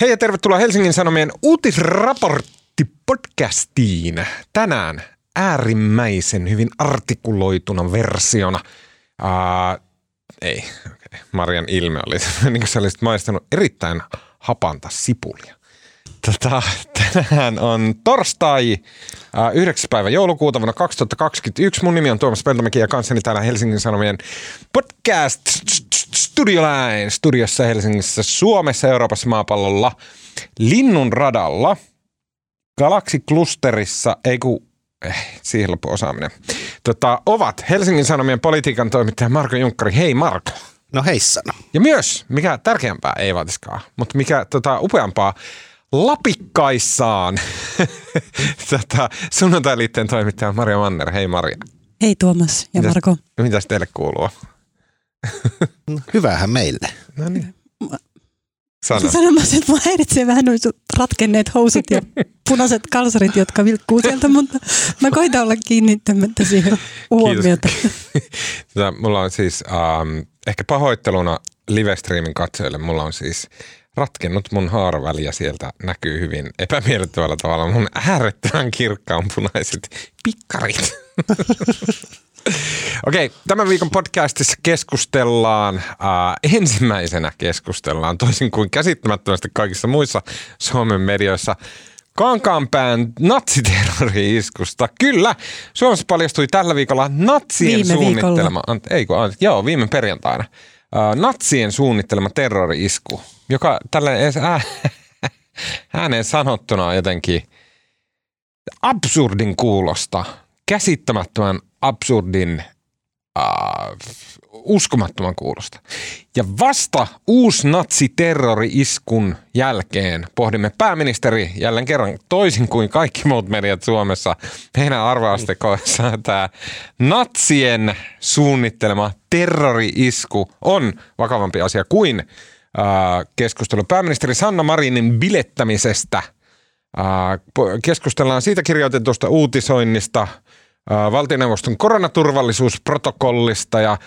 Hei ja tervetuloa Helsingin Sanomien uutisraporttipodcastiin. Tänään äärimmäisen hyvin artikuloituna versiona. Uh, ei, okay. Marian ilme oli, niin kuin sä olisit maistanut erittäin hapanta sipulia. Tota, tänään on torstai, äh, 9. päivä joulukuuta vuonna 2021. Mun nimi on Tuomas Peltomäki ja kanssani täällä Helsingin Sanomien podcast Studioline studiossa Helsingissä, Suomessa, Euroopassa, maapallolla, Linnun radalla, Galaksiklusterissa, ei kun, eh, siihen loppu osaaminen, tota, ovat Helsingin Sanomien politiikan toimittaja Marko Junkkari. Hei Marko. No heissana. Ja myös, mikä tärkeämpää, ei vaatiskaan, mutta mikä tota, upeampaa, lapikkaissaan tota, sunnuntai-liitteen toimittaja Maria Manner. Hei Maria. Hei Tuomas ja Mitäs- Marko. Mitäs teille kuuluu? No, hyvähän meille. No niin. Sano. Sanomassa, että mua häiritsee vähän noin sun ratkenneet housut ja punaiset kalsarit, jotka vilkkuu sieltä, mutta mä koitan olla kiinnittämättä siihen huomiota. Tota, mulla on siis ähm, ehkä pahoitteluna livestreamin katsojille, mulla on siis ratkennut mun haaraväli ja sieltä näkyy hyvin epämiellyttävällä tavalla mun äärettömän kirkkaan punaiset pikkarit. Okei, tämän viikon podcastissa keskustellaan, äh, ensimmäisenä keskustellaan, toisin kuin käsittämättömästi kaikissa muissa Suomen medioissa, Kankaanpään natsiterrori-iskusta. Kyllä, Suomessa paljastui tällä viikolla natsien Viime viikolla. suunnittelema, ant, ei kun, ant, joo, viime perjantaina, äh, natsien suunnittelema terrori-isku, joka tällä ääneen sanottuna on jotenkin absurdin kuulosta, käsittämättömän absurdin, äh, uskomattoman kuulosta. Ja vasta uusi natsiterrori-iskun jälkeen pohdimme pääministeri jälleen kerran toisin kuin kaikki muut mediat Suomessa. Meidän arvoastekoissa tämä natsien suunnittelema terrori-isku on vakavampi asia kuin keskustelu pääministeri Sanna Marinin bilettämisestä – Äh, Keskustellaan siitä kirjoitetusta uutisoinnista, äh, valtioneuvoston koronaturvallisuusprotokollista ja äh,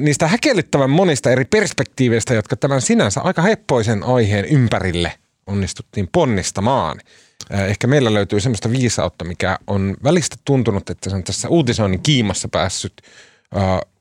niistä häkellyttävän monista eri perspektiiveistä, jotka tämän sinänsä aika heppoisen aiheen ympärille onnistuttiin ponnistamaan. Äh, Ehkä meillä löytyy semmoista viisautta, mikä on välistä tuntunut, että se on tässä uutisoinnin kiimassa päässyt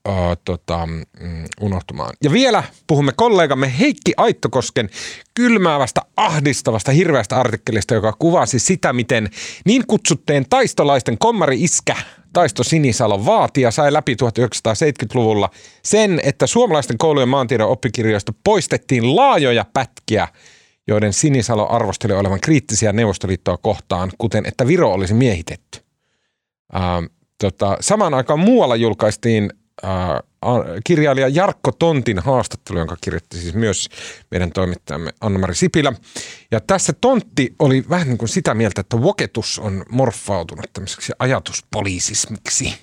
äh, tota, mm, unohtumaan. Ja vielä puhumme kollegamme Heikki Aittokosken kylmäävästä, ahdistavasta, hirveästä artikkelista, joka kuvasi sitä, miten niin kutsutteen taistolaisten kommari-iskä Taisto Sinisalo vaatia sai läpi 1970-luvulla sen, että suomalaisten koulujen maantiedon oppikirjoista poistettiin laajoja pätkiä, joiden Sinisalo arvosteli olevan kriittisiä Neuvostoliittoa kohtaan, kuten että Viro olisi miehitetty. Ähm, tota, samaan aikaan muualla julkaistiin kirjailija Jarkko Tontin haastattelu, jonka kirjoitti siis myös meidän toimittajamme Anna-Mari Sipilä. Ja tässä Tontti oli vähän niin kuin sitä mieltä, että voketus on morfautunut tämmöiseksi ajatuspoliisismiksi.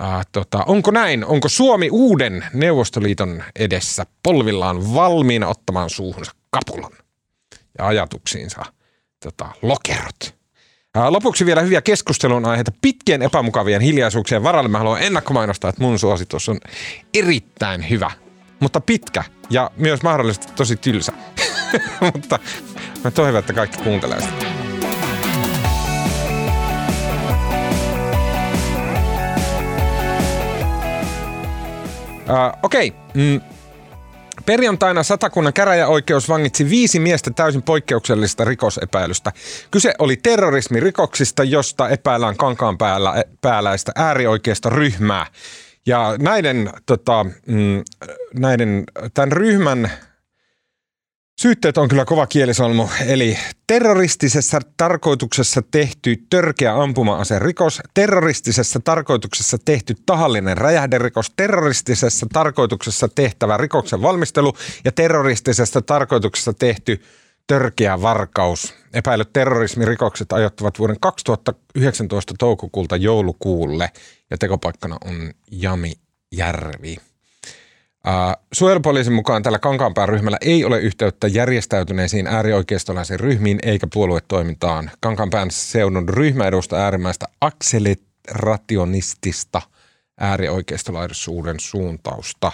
Äh, tota, onko näin? Onko Suomi uuden Neuvostoliiton edessä polvillaan valmiina ottamaan suuhunsa kapulan ja ajatuksiinsa tota, lokerot? Lopuksi vielä hyviä keskustelun aiheita pitkien epämukavien hiljaisuuksien varalle. Mä haluan ennakkomainostaa, että mun suositus on erittäin hyvä, mutta pitkä ja myös mahdollisesti tosi tylsä. mutta mä toivon, että kaikki kuuntelee sitä. Ää, Okei. Mm. Perjantaina Satakunnan käräjäoikeus vangitsi viisi miestä täysin poikkeuksellisesta rikosepäilystä. Kyse oli terrorismirikoksista, josta epäillään kankaan päällä, pääläistä äärioikeista ryhmää. Ja näiden, tota, mm, näiden, tämän ryhmän Syytteet on kyllä kova kielisolmu, eli terroristisessa tarkoituksessa tehty törkeä ampuma-aserikos, terroristisessa tarkoituksessa tehty tahallinen räjähderikos, terroristisessa tarkoituksessa tehtävä rikoksen valmistelu ja terroristisessa tarkoituksessa tehty törkeä varkaus. Epäilyt terrorismirikokset ajoittuvat vuoden 2019 toukokuulta joulukuulle ja tekopaikkana on Jamijärvi. Uh, suojelupoliisin mukaan tällä Kankaanpään ryhmällä ei ole yhteyttä järjestäytyneisiin äärioikeistolaisiin ryhmiin eikä puoluetoimintaan. Kankaanpään seudun ryhmä edustaa äärimmäistä akselerationistista äärioikeistolaisuuden suuntausta.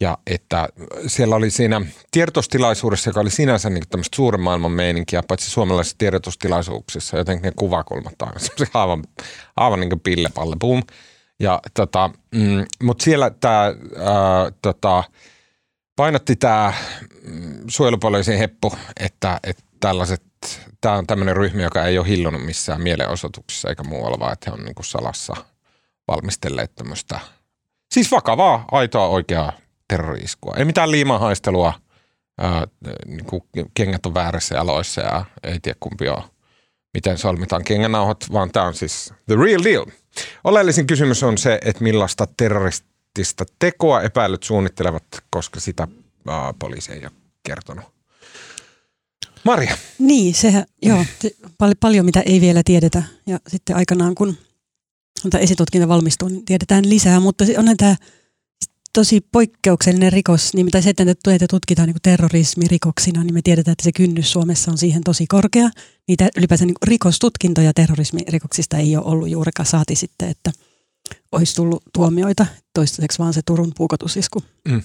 Ja että siellä oli siinä tiedotustilaisuudessa, joka oli sinänsä niin tämmöistä suuren maailman meininkiä, paitsi suomalaisissa tiedotustilaisuuksissa, jotenkin ne kuvakulmat semmoisia aivan, aivan niin kuin pillepalle, boom. Ja tota, mm, mutta siellä tämä tota, painotti tämä mm, suojelupoliisin heppu, että, että tällaiset, tämä on tämmöinen ryhmä, joka ei ole hillunut missään mielenosoituksessa eikä muualla, vaan että he on niin kuin salassa valmistelleet tämmöistä, siis vakavaa, aitoa, oikeaa terroriiskua. Ei mitään liimahaistelua, ää, niin kuin kengät on väärässä jaloissa ja ei tiedä kumpi on, miten solmitaan kengänauhat, vaan tämä on siis the real deal. Oleellisin kysymys on se, että millaista terroristista tekoa epäilyt suunnittelevat, koska sitä ää, poliisi ei ole kertonut. Maria. Niin, sehän, joo, se, paljon, paljon mitä ei vielä tiedetä. Ja sitten aikanaan, kun esitutkinta valmistuu, niin tiedetään lisää. Mutta onhan tämä tosi poikkeuksellinen rikos, niin mitä se, että näitä tutkitaan niin terrorismirikoksina, niin me tiedetään, että se kynnys Suomessa on siihen tosi korkea. Niitä ylipäänsä niin rikostutkintoja terrorismirikoksista ei ole ollut juurikaan saati sitten, että olisi tullut tuomioita. Toistaiseksi vaan se Turun puukotusisku mm.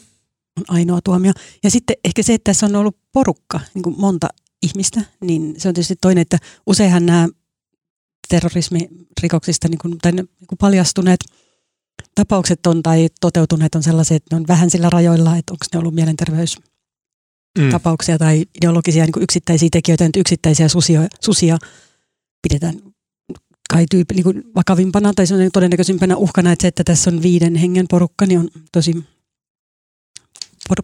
on ainoa tuomio. Ja sitten ehkä se, että tässä on ollut porukka, niin kuin monta ihmistä, niin se on tietysti toinen, että useinhan nämä terrorismirikoksista niin kuin, tai niin kuin paljastuneet tapaukset on tai toteutuneet on sellaiset, että ne on vähän sillä rajoilla, että onko ne ollut mielenterveys mm. tapauksia tai ideologisia niin kuin yksittäisiä tekijöitä, että yksittäisiä susia, susia pidetään kai tyyppi, niin kuin vakavimpana tai todennäköisimpänä uhkana, että se, että tässä on viiden hengen porukka, niin on tosi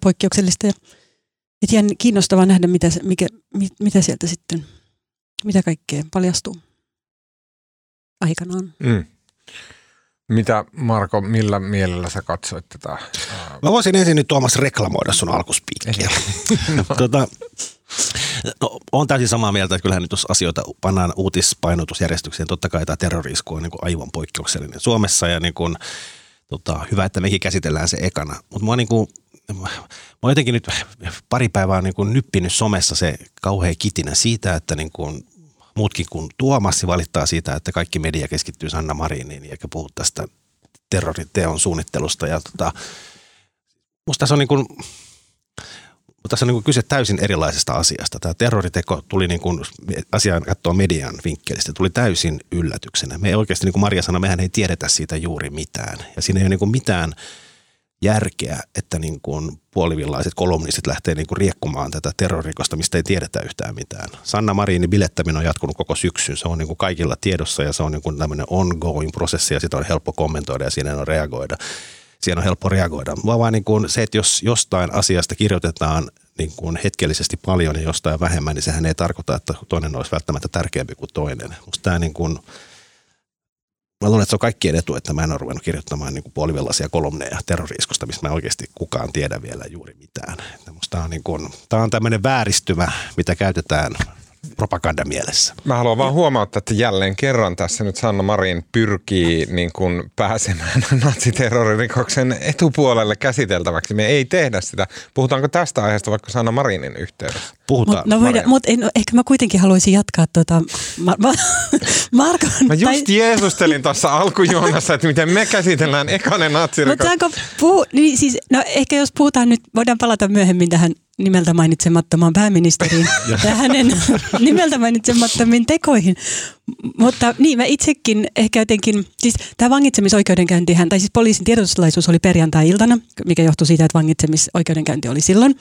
poikkeuksellista ja et jään kiinnostavaa nähdä, mitä, se, mikä, mit, mitä sieltä sitten, mitä kaikkea paljastuu aikanaan. Mm. Mitä Marko, millä mielellä sä katsoit tätä? Mä voisin ensin nyt Tuomas reklamoida sun alkuspiikkiä. tota, no, on täysin samaa mieltä, että kyllähän nyt jos asioita pannaan uutispainotusjärjestykseen, totta kai tämä terrorisku on niin kuin aivan poikkeuksellinen Suomessa ja niin kuin, tota, hyvä, että mekin käsitellään se ekana. Mutta mä, niin kuin, mä oon jotenkin nyt pari päivää niin kuin nyppinyt somessa se kauhean kitinä siitä, että niin kuin muutkin kuin Tuomassi valittaa siitä, että kaikki media keskittyy Sanna Mariniin eikä puhu tästä terroriteon suunnittelusta. Ja tota, musta tässä on niin kuin, tässä on niin kuin kyse täysin erilaisesta asiasta. Tämä terroriteko tuli niin kuin asiaan katsoa median vinkkelistä, tuli täysin yllätyksenä. Me ei oikeasti, niin kuin Maria sanoi, mehän ei tiedetä siitä juuri mitään. Ja siinä ei ole niin kuin mitään – järkeä, että niin kuin puolivillaiset kolumnistit lähtee niin kuin riekkumaan tätä terrorikosta, mistä ei tiedetä yhtään mitään. Sanna Marinin bilettäminen on jatkunut koko syksyn. Se on niin kuin kaikilla tiedossa ja se on niin kuin tämmöinen ongoing prosessi ja sitä on helppo kommentoida ja siinä on reagoida. Siinä on helppo reagoida. Vaan vaan niin kuin se, että jos jostain asiasta kirjoitetaan niin kuin hetkellisesti paljon ja jostain vähemmän, niin sehän ei tarkoita, että toinen olisi välttämättä tärkeämpi kuin toinen. Musta tämä niin kuin – mä luulen, että se on kaikkien etu, että mä en ole ruvennut kirjoittamaan niin puolivillaisia kolumneja terroriiskosta, mistä mä oikeasti kukaan tiedä vielä juuri mitään. Tämä on, niin kuin, tämä on tämmöinen vääristymä, mitä käytetään propagandamielessä. Mä haluan vaan huomauttaa, että jälleen kerran tässä nyt Sanna Marin pyrkii niin kuin pääsemään natsiterroririkoksen etupuolelle käsiteltäväksi. Me ei tehdä sitä. Puhutaanko tästä aiheesta vaikka Sanna Marinin yhteydessä? Puhutaan. Mut, no voida, mut en, ehkä mä kuitenkin haluaisin jatkaa tuota, ma, ma, Markon. Mä just tai... jeesustelin tuossa alkujuonassa, että miten me käsitellään ekanen natsirikos. Mutta puhu, niin siis, no ehkä jos puhutaan nyt, voidaan palata myöhemmin tähän nimeltä mainitsemattomaan pääministeriin ja hänen nimeltä mainitsemattomiin tekoihin. Mutta niin, mä itsekin ehkä jotenkin, siis tämä vangitsemisoikeudenkäyntihän, tai siis poliisin tiedotuslaisuus oli perjantai-iltana, mikä johtui siitä, että vangitsemisoikeudenkäynti oli silloin.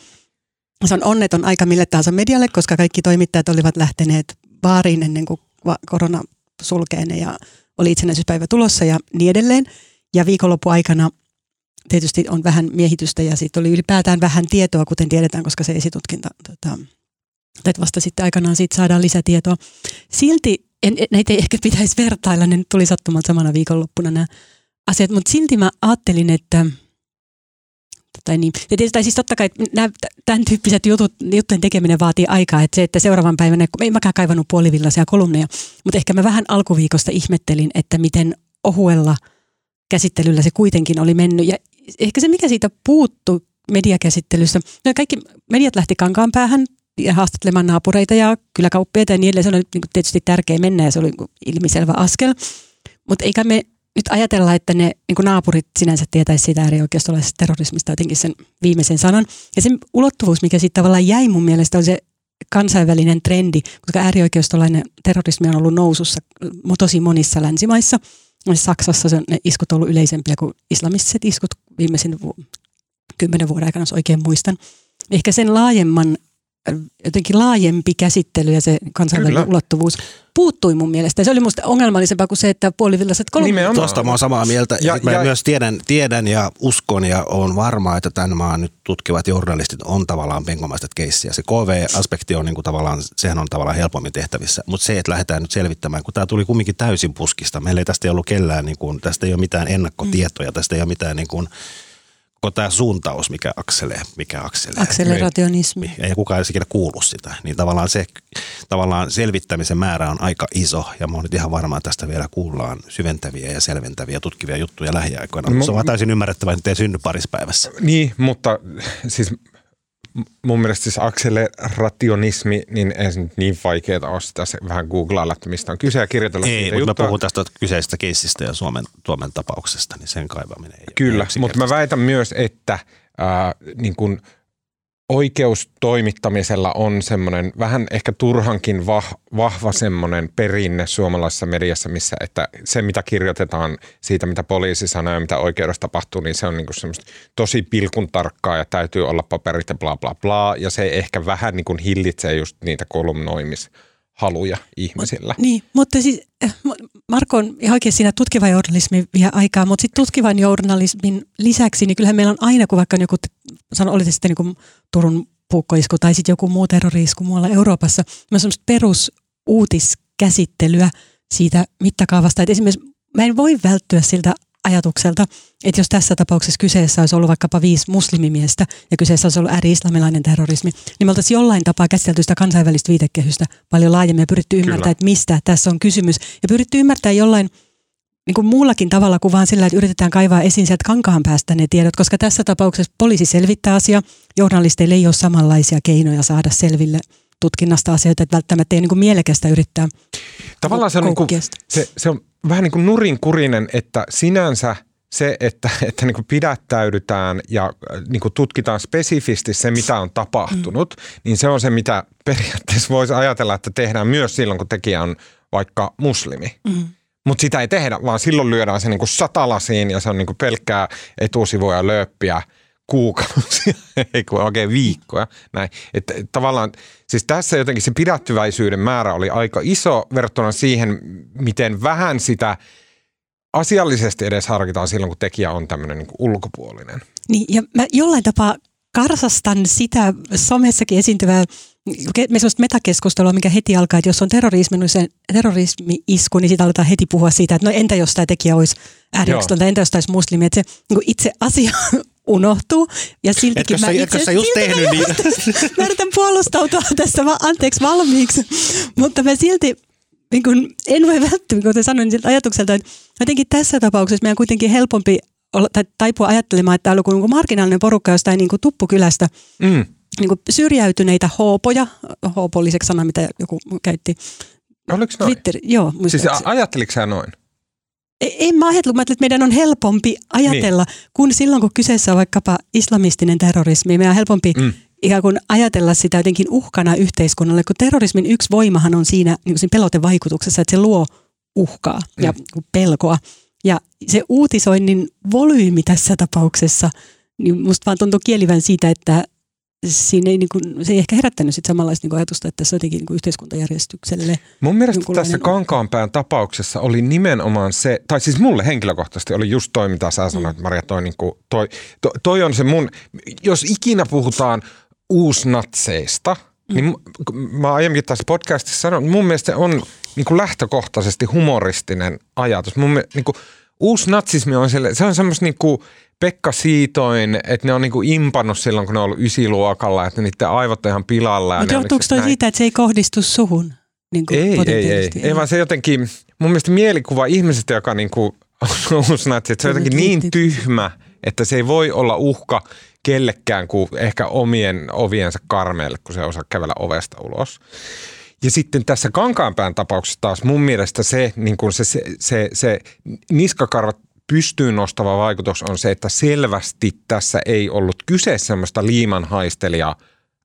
Se on onneton aika mille tahansa medialle, koska kaikki toimittajat olivat lähteneet baariin ennen kuin korona sulkee ja oli itsenäisyyspäivä tulossa ja niin edelleen. Ja viikonloppuaikana tietysti on vähän miehitystä ja siitä oli ylipäätään vähän tietoa, kuten tiedetään, koska se esitutkinta, tota, että vasta sitten aikanaan siitä saadaan lisätietoa. Silti, en, näitä ei ehkä pitäisi vertailla, ne tuli sattumalta samana viikonloppuna nämä asiat, mutta silti mä ajattelin, että tai niin. Ja tietysti, siis totta kai nämä, tämän tyyppiset jutut, juttujen tekeminen vaatii aikaa, että se, että seuraavan päivänä, ei mäkään kaivannut puolivillaisia kolumneja, mutta ehkä mä vähän alkuviikosta ihmettelin, että miten ohuella käsittelyllä se kuitenkin oli mennyt. Ja ehkä se, mikä siitä puuttu mediakäsittelyssä, no kaikki mediat lähti kankaan päähän ja haastattelemaan naapureita ja kyläkauppiaita ja niin edelleen. Se oli niin tietysti tärkeä mennä ja se oli ilmiselvä askel. Mutta eikä me nyt ajatellaan, että ne niin naapurit sinänsä tietäisi siitä äärioikeistolaisesta terrorismista jotenkin sen viimeisen sanan. Ja se ulottuvuus, mikä sitten tavallaan jäi mun mielestä, on se kansainvälinen trendi, koska äärioikeistolainen terrorismi on ollut nousussa tosi monissa länsimaissa. Saksassa se, ne iskut on ollut yleisempiä kuin islamistiset iskut viimeisen kymmenen vuoden aikana, jos oikein muistan. Ehkä sen laajemman jotenkin laajempi käsittely ja se kansainvälinen Kyllä. ulottuvuus puuttui mun mielestä. Ja se oli musta ongelmallisempaa kuin se, että puolivillaiset kolme. Tuosta mä oon samaa mieltä. Ja, ja, mä myös tiedän, tiedän ja uskon ja on varma, että tämän maan nyt tutkivat journalistit on tavallaan penkomaista keissiä. Se KV-aspekti on niin kuin tavallaan, sehän on tavallaan helpommin tehtävissä. Mutta se, että lähdetään nyt selvittämään, kun tämä tuli kumminkin täysin puskista. Meillä ei tästä ei ollut kellään, niin kuin, tästä ei ole mitään ennakkotietoja, mm. tästä ei ole mitään niin kuin, koko tämä suuntaus, mikä akselee, mikä akselee. Akselerationismi. Niin. Ei kukaan edes ikinä kuullut sitä. Niin tavallaan se tavallaan selvittämisen määrä on aika iso ja mä oon nyt ihan varma, että tästä vielä kuullaan syventäviä ja selventäviä tutkivia juttuja lähiaikoina. No, se on täysin ymmärrettävää, että ei synny parispäivässä. Niin, mutta siis mun mielestä siis akselerationismi, niin ei se nyt niin vaikeaa ole sitä se vähän googlailla, että mistä on kyse ja kirjoitella Ei, mutta juttua. mä puhun tästä kyseisestä keissistä ja Suomen, Suomen tapauksesta, niin sen kaivaminen ei Kyllä, mutta mä väitän myös, että ää, niin kun oikeustoimittamisella on semmoinen vähän ehkä turhankin vah, vahva semmoinen perinne suomalaisessa mediassa, missä että se mitä kirjoitetaan siitä, mitä poliisi sanoo ja mitä oikeudessa tapahtuu, niin se on niin semmoista tosi pilkun tarkkaa ja täytyy olla paperit ja bla bla bla. Ja se ehkä vähän niin kuin hillitsee just niitä kolumnoimis haluja ihmisillä. Mut, niin, mutta siis äh, Marko on ihan oikein siinä tutkiva journalismi vie aikaa, mutta sitten tutkivan journalismin lisäksi, niin kyllähän meillä on aina, kun vaikka on joku, sanon, oli se sitten niin Turun puukkoisku tai sitten joku muu terroriisku muualla Euroopassa, myös semmoista perusuutiskäsittelyä siitä mittakaavasta, että esimerkiksi mä en voi välttyä siltä ajatukselta, että jos tässä tapauksessa kyseessä olisi ollut vaikkapa viisi muslimimiestä ja kyseessä olisi ollut ääri-islamilainen terrorismi, niin me oltaisiin jollain tapaa käsitelty sitä kansainvälistä viitekehystä paljon laajemmin ja pyritty ymmärtämään, että mistä tässä on kysymys. Ja pyritty ymmärtämään jollain niin kuin muullakin tavalla kuin vaan sillä, että yritetään kaivaa esiin sieltä kankaan päästä ne tiedot, koska tässä tapauksessa poliisi selvittää asia, journalisteille ei ole samanlaisia keinoja saada selville tutkinnasta asioita, että välttämättä ei niin kuin mielekästä yrittää Tavallaan se on, niin kuin, se, se on vähän niin kuin nurinkurinen, että sinänsä se, että, että niin kuin pidättäydytään ja äh, niin kuin tutkitaan spesifisti se, mitä on tapahtunut, mm. niin se on se, mitä periaatteessa voisi ajatella, että tehdään myös silloin, kun tekijä on vaikka muslimi. Mm. Mutta sitä ei tehdä, vaan silloin lyödään se niin kuin satalasiin ja se on niin kuin pelkkää etusivuja lööppiä – kuukausia, ei kun oikein viikkoja. Näin. Että tavallaan, siis tässä jotenkin se pidättyväisyyden määrä oli aika iso verrattuna siihen, miten vähän sitä asiallisesti edes harkitaan silloin, kun tekijä on tämmöinen niin ulkopuolinen. Niin, ja mä jollain tapaa karsastan sitä somessakin esiintyvää me sellaista metakeskustelua, mikä heti alkaa, että jos on terrorismi, niin se terrorismi-isku, niin siitä aletaan heti puhua siitä, että no entä jos tämä tekijä olisi ääriyksiltä, entä jos tämä olisi muslimi, että se niin itse asia unohtuu. Ja siltikin etkö mä sä, itse, sä just tehnyt niin? mä yritän puolustautua tässä va, anteeksi valmiiksi, mutta mä silti niin kun, en voi välttyä, kun te sanoin siltä ajatukselta, että jotenkin tässä tapauksessa meidän on kuitenkin helpompi olla, tai taipua ajattelemaan, että täällä on joku marginaalinen porukka jostain niin kuin tuppukylästä, mm. niin kuin syrjäytyneitä hoopoja, hoopoliseksi sana, mitä joku käytti. Oliko noin? Twitter, joo. Siis ajatteliko sä noin? En mä ajatellut, että meidän on helpompi ajatella, niin. kun silloin kun kyseessä on vaikkapa islamistinen terrorismi, meidän on helpompi mm. ikään kuin ajatella sitä jotenkin uhkana yhteiskunnalle, kun terrorismin yksi voimahan on siinä, niin siinä pelotevaikutuksessa, että se luo uhkaa mm. ja pelkoa. Ja se uutisoinnin volyymi tässä tapauksessa, niin musta vaan tuntuu kielivän siitä, että siinä ei, niin kuin, se ei ehkä herättänyt sit samanlaista niin ajatusta, että se on jotenkin niin yhteiskuntajärjestykselle. Mun mielestä tässä Kankaanpään tapauksessa oli nimenomaan se, tai siis mulle henkilökohtaisesti oli just toi, mitä sä sanoit, mm. Maria, toi, niin kuin, toi, toi, toi on se mun, jos ikinä puhutaan uusnatseista, mm. niin mä aiemminkin tässä podcastissa sanon, mun mielestä se on niin kuin lähtökohtaisesti humoristinen ajatus. Mun mielestä, niin kuin, uusnatsismi on, selle, se on semmoista niin kuin, Pekka Siitoin, että ne on niinku impannut silloin, kun ne on ollut ysiluokalla, että niiden aivot on ihan pilalla. Mutta johtuuko toi siitä, että se ei kohdistu suhun? Niin kuin ei, ei, ei, ei. vaan se jotenkin, mun mielestä mielikuva ihmisestä, joka niinku on uusnatsi, että se on jotenkin niin tyhmä, että se ei voi olla uhka kellekään kuin ehkä omien oviensa karmeelle, kun se osaa kävellä ovesta ulos. Ja sitten tässä Kankaanpään tapauksessa taas mun mielestä se, niin kuin se, se, se, se niskakarvat pystyyn nostava vaikutus on se, että selvästi tässä ei ollut kyse semmoista liimanhaistelijaa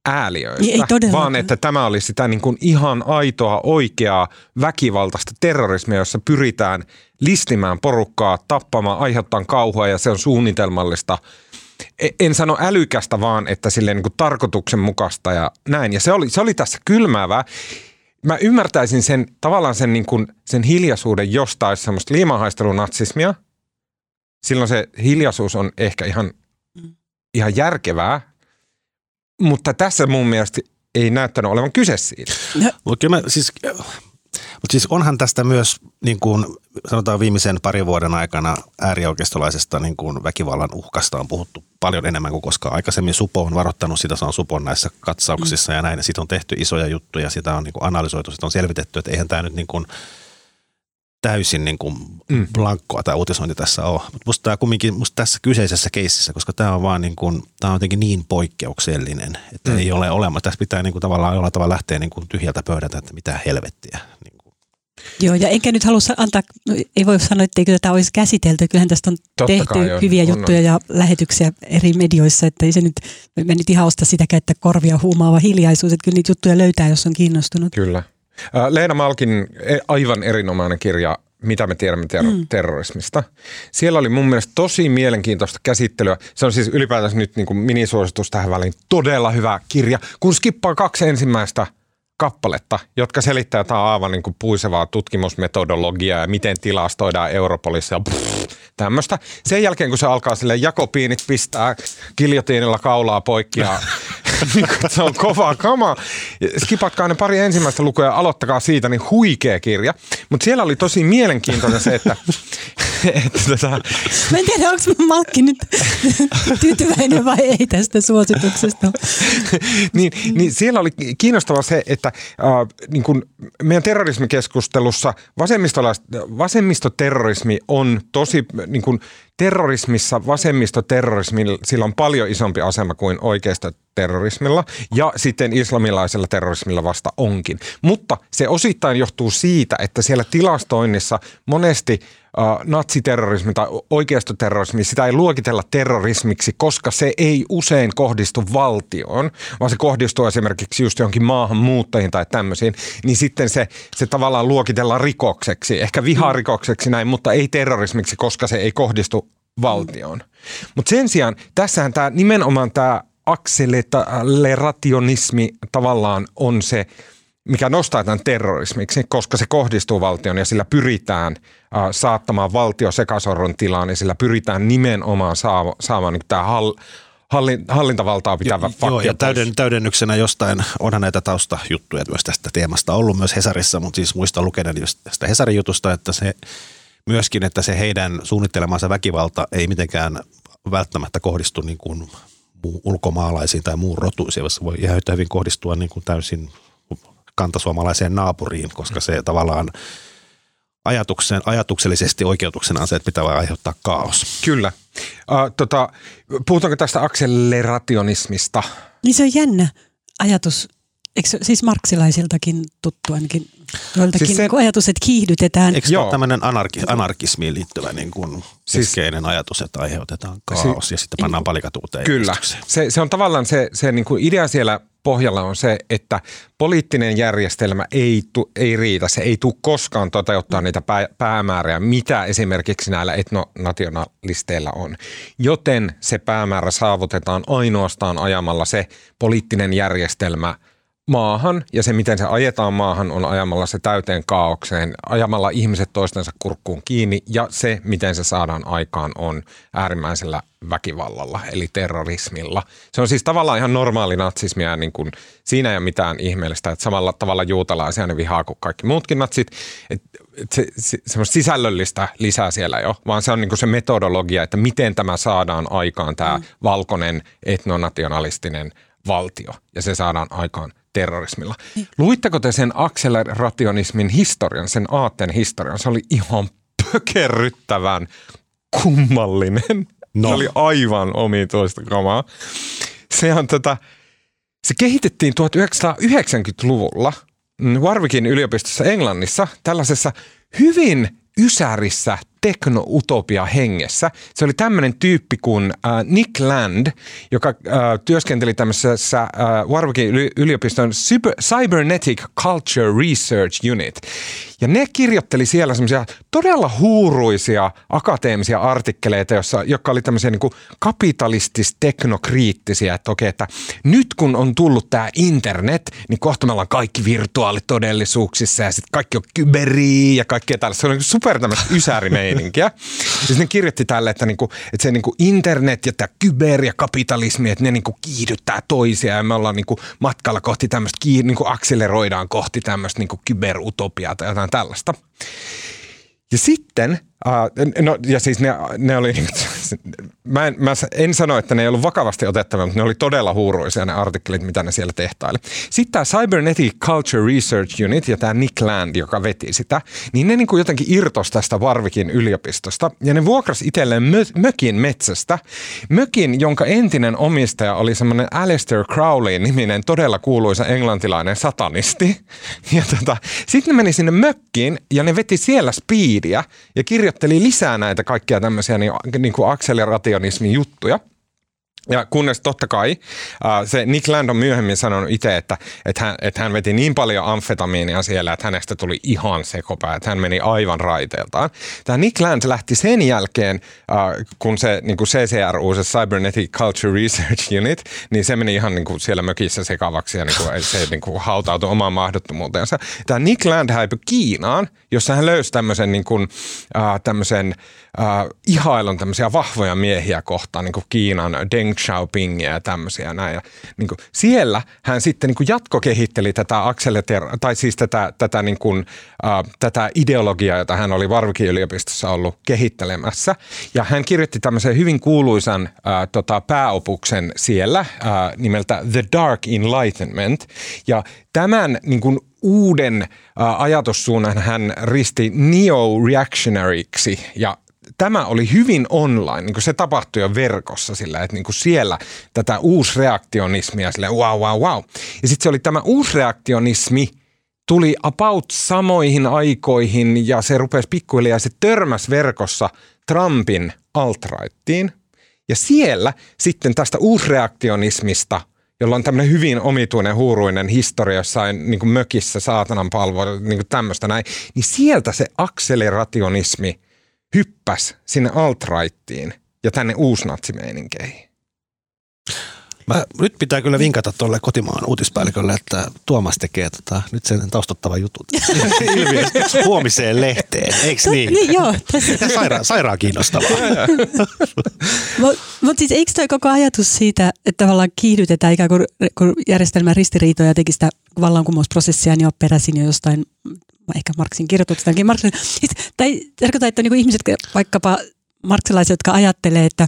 ääliöistä, Ei todellakaan. vaan että tämä oli sitä niin kuin ihan aitoa, oikeaa, väkivaltaista terrorismia, jossa pyritään listimään porukkaa, tappamaan, aiheuttamaan kauhua ja se on suunnitelmallista. E- En sano älykästä, vaan että silleen niin kuin tarkoituksenmukaista ja näin. Ja se oli, se oli tässä kylmäävää. Mä ymmärtäisin sen tavallaan sen, niin kuin, sen hiljaisuuden, jos tämä olisi semmoista liimahaistelun-natsismia. Silloin se hiljaisuus on ehkä ihan, ihan järkevää, mutta tässä mun mielestä ei näyttänyt olevan kyse siitä. No, Mutta kyllä mä siis, mutta siis onhan tästä myös niin kuin sanotaan viimeisen parin vuoden aikana äärioikeistolaisesta niin kuin väkivallan uhkasta on puhuttu paljon enemmän kuin koskaan aikaisemmin. Supo on varoittanut sitä, se on Supon näissä katsauksissa ja näin. Siitä on tehty isoja juttuja, sitä on niin kuin analysoitu, sitä on selvitetty, että eihän tämä nyt niin kuin täysin niin kuin Mm. blankkoa tämä uutisointi tässä on. Mutta musta tämä kumminkin, musta tässä kyseisessä keississä, koska tämä on vaan niin kuin, tämä on jotenkin niin poikkeuksellinen, että Mm. ei ole olemassa. Tässä pitää niin kuin tavallaan jollain tavalla lähteä niin kuin tyhjältä pöydältä, että mitä helvettiä. Niin kuin. Joo, ja enkä nyt halua antaa, no, ei voi sanoa, etteikö tätä olisi käsitelty. Kyllähän tästä on Totta tehty kai on, hyviä on, juttuja ja lähetyksiä eri medioissa, että ei se nyt, me nyt ihan osta sitäkään, että korvia huumaava hiljaisuus, että kyllä niitä juttuja löytää, jos on kiinnostunut. Kyllä. Ää, Leena Malkin e- aivan erinomainen kirja mitä me tiedämme ter- Mm. terrorismista. Siellä oli mun mielestä tosi mielenkiintoista käsittelyä. Se on siis ylipäätänsä nyt niin kuin minisuositus tähän väliin. Todella hyvä kirja, kun skippaa kaksi ensimmäistä kappaletta, jotka selittää jotain aivan niin kuin puisevaa tutkimusmetodologiaa ja miten tilastoidaan Europolissa ja pff, tämmöistä. Sen jälkeen, kun se alkaa sille jakopiinit pistää giljotiinilla kaulaa poikki ja niin se on kova kama. Skipatkaa ne pari ensimmäistä lukua ja aloittakaa siitä, niin huikea kirja. Mutta siellä oli tosi mielenkiintoinen se, että, että tota, Mä en tiedä, onko Malkki nyt tyytyväinen vai ei tästä suosituksesta. niin, niin siellä oli kiinnostavaa se, että äh, niin kun meidän terrorismikeskustelussa vasemmistoterrorismi on tosi, niin kun terrorismissa vasemmistoterrorismilla sillä on paljon isompi asema kuin oikeasta terrorismilla ja sitten islamilaisella terrorismilla vasta onkin. Mutta se osittain johtuu siitä, että siellä tilastoinnissa monesti äh, natsiterrorismi tai oikeistoterrorismi, sitä ei luokitella terrorismiksi, koska se ei usein kohdistu valtioon, vaan se kohdistuu esimerkiksi just johonkin maahanmuuttajiin tai tämmöisiin, niin sitten se, se tavallaan luokitellaan rikokseksi, ehkä viharikokseksi näin, mutta ei terrorismiksi, koska se ei kohdistu valtioon. Mutta sen sijaan tässähän tämä nimenomaan tämä akselerationismi tavallaan on se, mikä nostaa tämän terrorismiksi, koska se kohdistuu valtioon ja sillä pyritään äh, saattamaan valtio sekasorron tilaan ja sillä pyritään nimenomaan saava, saamaan niin tämä hall, hallin, hallintavaltaa pitävä Joo, faktio ja täyden, täydennyksenä jostain, onhan näitä taustajuttuja myös tästä teemasta ollut myös Hesarissa, mutta siis muistan lukeneeni just tästä Hesarin jutusta, että se myöskin, että se heidän suunnittelemansa väkivalta ei mitenkään välttämättä kohdistu niin kuin ulkomaalaisiin tai muun rotuisiin, vaan se voi ihan yhtä hyvin kohdistua niin kuin täysin kantasuomalaiseen naapuriin, koska se tavallaan ajatuksen, ajatuksellisesti oikeutuksena on se, että pitää vain aiheuttaa kaos. Kyllä. Uh, tota, puhutaanko tästä akselerationismista? Niin se on jännä ajatus. Eikö se siis marksilaisiltakin tuttu ainakin joiltakin Siis siis se- se... ajatus, että kiihdytetään. Eikö Joo. ole tämmöinen anarki, anarkismiin liittyvä niin kuin Siis- keskeinen ajatus, että aiheutetaan kaos ja sitten pannaan palikat uuteen Kyllä. Se, se on tavallaan se, se niin kuin idea siellä pohjalla on se, että poliittinen järjestelmä ei, tu, ei riitä. Se ei tule koskaan toteuttaa niitä pää, päämääriä, mitä esimerkiksi näillä etnonationalisteilla on. Joten se päämäärä saavutetaan ainoastaan ajamalla se poliittinen järjestelmä maahan ja se, miten se ajetaan maahan, on ajamalla se täyteen kaaukseen, ajamalla ihmiset toistensa kurkkuun kiinni ja se, miten se saadaan aikaan, on äärimmäisellä väkivallalla, eli terrorismilla. Se on siis tavallaan ihan normaali natsismi ja niin kuin, siinä ei ole mitään ihmeellistä, että samalla tavalla juutalaisia ne vihaa kuin kaikki muutkin natsit. Et, et se, se, semmoista sisällöllistä lisää siellä jo, vaan se on niin kuin se metodologia, että miten tämä saadaan aikaan, tämä mm. valkoinen etnonationalistinen valtio, ja se saadaan aikaan terrorismilla. Niin. Luitteko te sen akselerationismin historian, sen aatteen historian? Se oli ihan pökerryttävän kummallinen. No. Se oli aivan omituista kamaa. Se on tota, se kehitettiin 1990-luvulla mm, Warwickin yliopistossa Englannissa tällaisessa hyvin ysärissä teknoutopia hengessä. Se oli tämmöinen tyyppi kuin äh, Nick Land, joka äh, työskenteli tämmöisessä äh, Warwickin yliopiston Cybernetic Culture Research Unit. Ja ne kirjoitteli siellä semmoisia todella huuruisia akateemisia artikkeleita, jossa, jotka oli tämmöisiä niin kapitalistis-teknokriittisiä, että okei, että nyt kun on tullut tämä internet, niin kohta me ollaan kaikki virtuaalitodellisuuksissa ja sitten kaikki on kyberiä ja kaikkea tällaista. Se on niin super tämmöistä ysärimeininkiä. Ja sitten ne kirjoitti tälle, että, niinku, että se niinku internet ja tämä kyber ja kapitalismi, että ne niinku kiihdyttää toisia ja me ollaan niinku matkalla kohti tämmöistä, niinku akseleroidaan kohti tämmöistä niinku kyberutopiaa tai jotain tällaista. Ja sitten Uh, no ja siis ne, ne oli, mä en, mä en sano, että ne ei ollut vakavasti otettavia, mutta ne oli todella huuruisia ne artikkelit, mitä ne siellä tehtaili. Sitten tämä Cybernetic Culture Research Unit ja tämä Nick Land, joka veti sitä, niin ne niin kuin jotenkin irtos tästä Warwickin yliopistosta ja ne vuokras itselleen mö- mökin metsästä. Mökin, jonka entinen omistaja oli semmoinen Alistair Crowley niminen todella kuuluisa englantilainen satanisti. Ja tota, sitten ne meni sinne mökkiin ja ne veti siellä speedia ja kirjoitti kirjoitteli lisää näitä kaikkia tämmöisiä niin, niin kuin akselerationismin juttuja. Ja kunnes totta kai äh, se Nick Land on myöhemmin sanonut itse, että, että, hän, että hän veti niin paljon amfetamiinia siellä, että hänestä tuli ihan sekopää, että hän meni aivan raiteeltaan. Tämä Nick Land lähti sen jälkeen, äh, kun se niin kuin CCRU, se Cybernetic Culture Research Unit, niin se meni ihan niin kuin siellä mökissä sekavaksi ja niin kuin, se niin kuin hautautui omaan mahdottomuuteensa. Tämä Nick Land häipyi Kiinaan, jossa hän löysi tämmöisen, niin kuin, äh, tämmöisen äh, ihailun tämmöisiä vahvoja miehiä kohtaan, niin kuin Kiinan Deng Xiaopingia ja tämmöisiä näin. Ja, niin kuin, siellä hän sitten niin jatkokehitteli tätä akseleter- tai siis tätä, tätä, niin kuin, äh, tätä ideologiaa, jota hän oli Varvikin yliopistossa ollut kehittelemässä. Ja hän kirjoitti tämmöisen hyvin kuuluisan äh, tota, pääopuksen siellä äh, nimeltä The Dark Enlightenment. Ja tämän niin kuin, uuden äh, ajatussuunnan hän risti neo-reactionaryksi ja tämä oli hyvin online, niin kuin se tapahtui jo verkossa sillä, että niin kuin siellä tätä uusreaktionismia sille wow, wow, wow. Ja sitten se oli tämä uusreaktionismi, tuli about samoihin aikoihin ja se rupesi pikkuhiljaa, se törmäs verkossa Trumpin alt-rightiin. Ja siellä sitten tästä uusreaktionismista, jolla on tämmöinen hyvin omituinen, huuruinen historia jossain niin kuin mökissä, saatanan palvo, niin kuin tämmöistä näin, niin sieltä se akselerationismi – hyppäs sinne alt-rightiin ja tänne uusnatsimeininkkeihin. Mä, nyt pitää kyllä vinkata tuolle kotimaan uutispäällikölle, että Tuomas tekee tota, nyt sen taustattava jutut huomiseen lehteen, eikö niin? niin joo. Saira, sairaan kiinnostavaa. Mutta mut siis eikö toi koko ajatus siitä, että tavallaan kiihdytetään ikään kuin kun järjestelmän ristiriitoja teki sitä vallankumousprosessia, niin on peräisin jo jostain ehkä Marksin kirjoituksistakin. Marksin, siis, tai tarkoittaa, että niin kuin ihmiset, vaikkapa marksilaiset, jotka ajattelee, että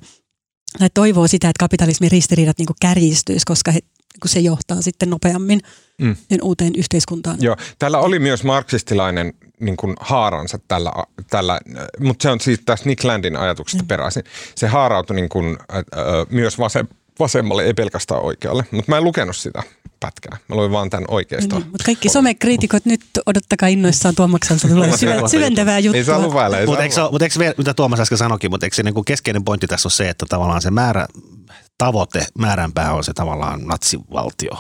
tai toivoo sitä, että kapitalismin ristiriidat niin kärjistyisi, koska he, kun se johtaa sitten nopeammin mm. uuteen yhteiskuntaan. Joo, täällä oli myös marksistilainen niin kuin haaransa tällä, tällä mutta se on siis tästä Nick Landin ajatuksesta mm. peräisin. Se haarautui niin kuin, äh, myös vasem, vasemmalle, ei pelkästään oikealle, mutta mä en lukenut sitä pätkää. Mä luin vaan tämän oikeasta. No niin, mutta kaikki somekriitikot nyt odottakaa innoissaan Tuomakselta tulee syventävää juttua. Ei saa luvailla. Mutta eikö, mut eikö, mitä Tuomas äsken sanoikin, mutta eikö se niinku keskeinen pointti tässä on se, että tavallaan se määrä, tavoite, määränpää on se tavallaan natsivaltio,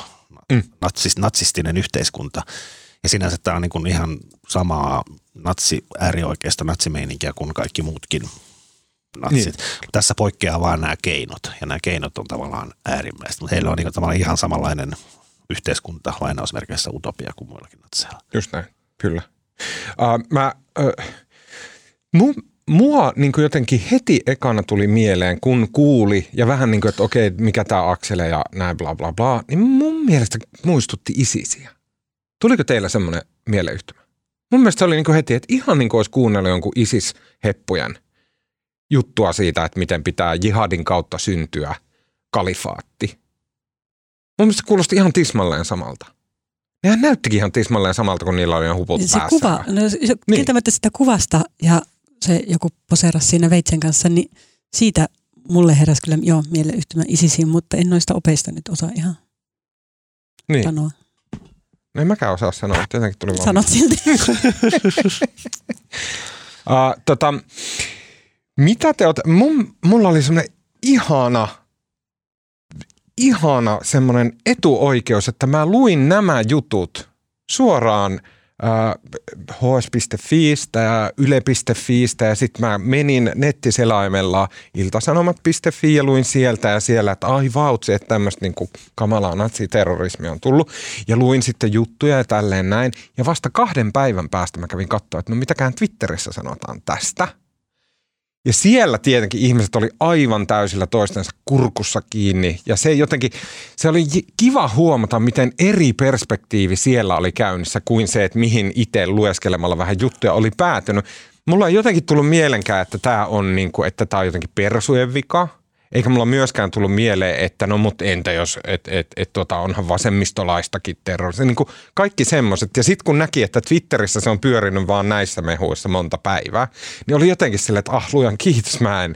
mm. natsis, natsistinen yhteiskunta. Ja sinänsä tämä on niinku ihan samaa natsi, äärioikeista natsimeininkiä kuin kaikki muutkin natsit. Niin. Tässä poikkeaa vaan nämä keinot, ja nämä keinot on tavallaan äärimmäistä, mutta heillä on niin tavallaan ihan samanlainen yhteiskunta lainausmerkeissä utopia kuin muillakin natseilla. Just näin, kyllä. Uh, mä, uh, mu, mua niin jotenkin heti ekana tuli mieleen, kun kuuli ja vähän niin kuin, että okei, mikä tämä Aksele ja näin bla bla bla, niin mun mielestä muistutti isisiä. Tuliko teillä semmoinen mieleyhtymä? Mun mielestä se oli niin heti, että ihan niin kuin olisi kuunnellut jonkun isis-heppujen – juttua siitä, että miten pitää jihadin kautta syntyä kalifaatti. Mun mielestä se kuulosti ihan tismalleen samalta. Nehän näyttikin ihan tismalleen samalta, kun niillä oli ihan huput se päässä. Kuva, no, se, niin. Kieltämättä sitä kuvasta ja se joku poseerasi siinä veitsen kanssa, niin siitä mulle heräsi kyllä joo mieleyhtymä isisiin, mutta en noista opeista nyt osaa ihan niin. sanoa. En mäkään osaa sanoa, että jotenkin tuli vaan. Sanot silti. Uh, tota, mitä te olette, mun, mulla oli semmoinen ihana, ihana semmoinen etuoikeus, että mä luin nämä jutut suoraan äh, hs.fiistä ja yle.fiistä ja sitten mä menin nettiselaimella iltasanomat.fi ja luin sieltä ja siellä, että ai vautsi, että tämmöistä niinku kamalaa natsiterrorismia on tullut. Ja luin sitten juttuja ja tälleen näin. Ja vasta kahden päivän päästä mä kävin katsoa, että no mitäkään Twitterissä sanotaan tästä – ja siellä tietenkin ihmiset oli aivan täysillä toistensa kurkussa kiinni. Ja se jotenkin, se oli kiva huomata, miten eri perspektiivi siellä oli käynnissä kuin se, että mihin itse lueskelemalla vähän juttuja oli päätynyt. Mulla on jotenkin tullut mielenkään, että tämä on, niin kuin, että tämä on jotenkin persujen vika – eikä mulla myöskään tullut mieleen, että no mut entä jos, että et, et, tota, onhan vasemmistolaistakin terrorismi. Niin kuin kaikki semmoiset. Ja sitten kun näki, että Twitterissä se on pyörinyt vaan näissä mehuissa monta päivää, niin oli jotenkin silleen, että ah lujan kiitos mä en.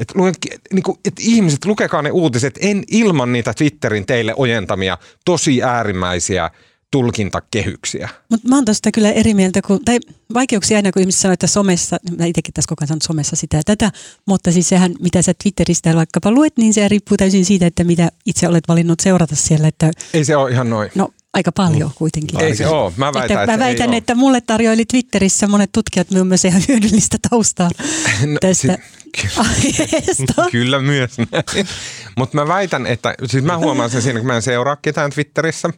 Että luen, niin kuin, että ihmiset, lukekaa ne uutiset en ilman niitä Twitterin teille ojentamia tosi äärimmäisiä – tulkintakehyksiä. Mutta mä oon tästä kyllä eri mieltä, kun, tai vaikeuksia aina, kun ihmiset sanoo, että somessa, mä itsekin tässä koko ajan somessa sitä ja tätä, mutta siis sehän, mitä sä Twitteristä vaikkapa luet, niin se riippuu täysin siitä, että mitä itse olet valinnut seurata siellä. Että, Ei se ole ihan noin. No aika paljon mm. kuitenkin. Ei se ole. Mä väitän, että, että, mä väitän, ei että mulle tarjoili Twitterissä monet tutkijat myös ihan hyödyllistä taustaa no, tästä si- aiheesta. Kyllä myös Mutta mä väitän, että siis mä huomaan sen siinä, kun mä en seuraa ketään Twitterissä,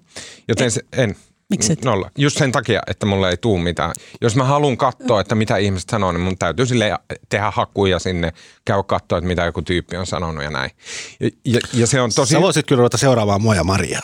joten se, en. Miksi Nolla. Just sen takia, että mulle ei tuu mitään. Jos mä haluan katsoa, että mitä ihmiset sanoo, niin mun täytyy sille tehdä hakuja sinne, käy katsoa, että mitä joku tyyppi on sanonut ja näin. Ja, ja, ja se on tosi... Sä voisit kyllä ruveta seuraamaan mua ja Mariaa.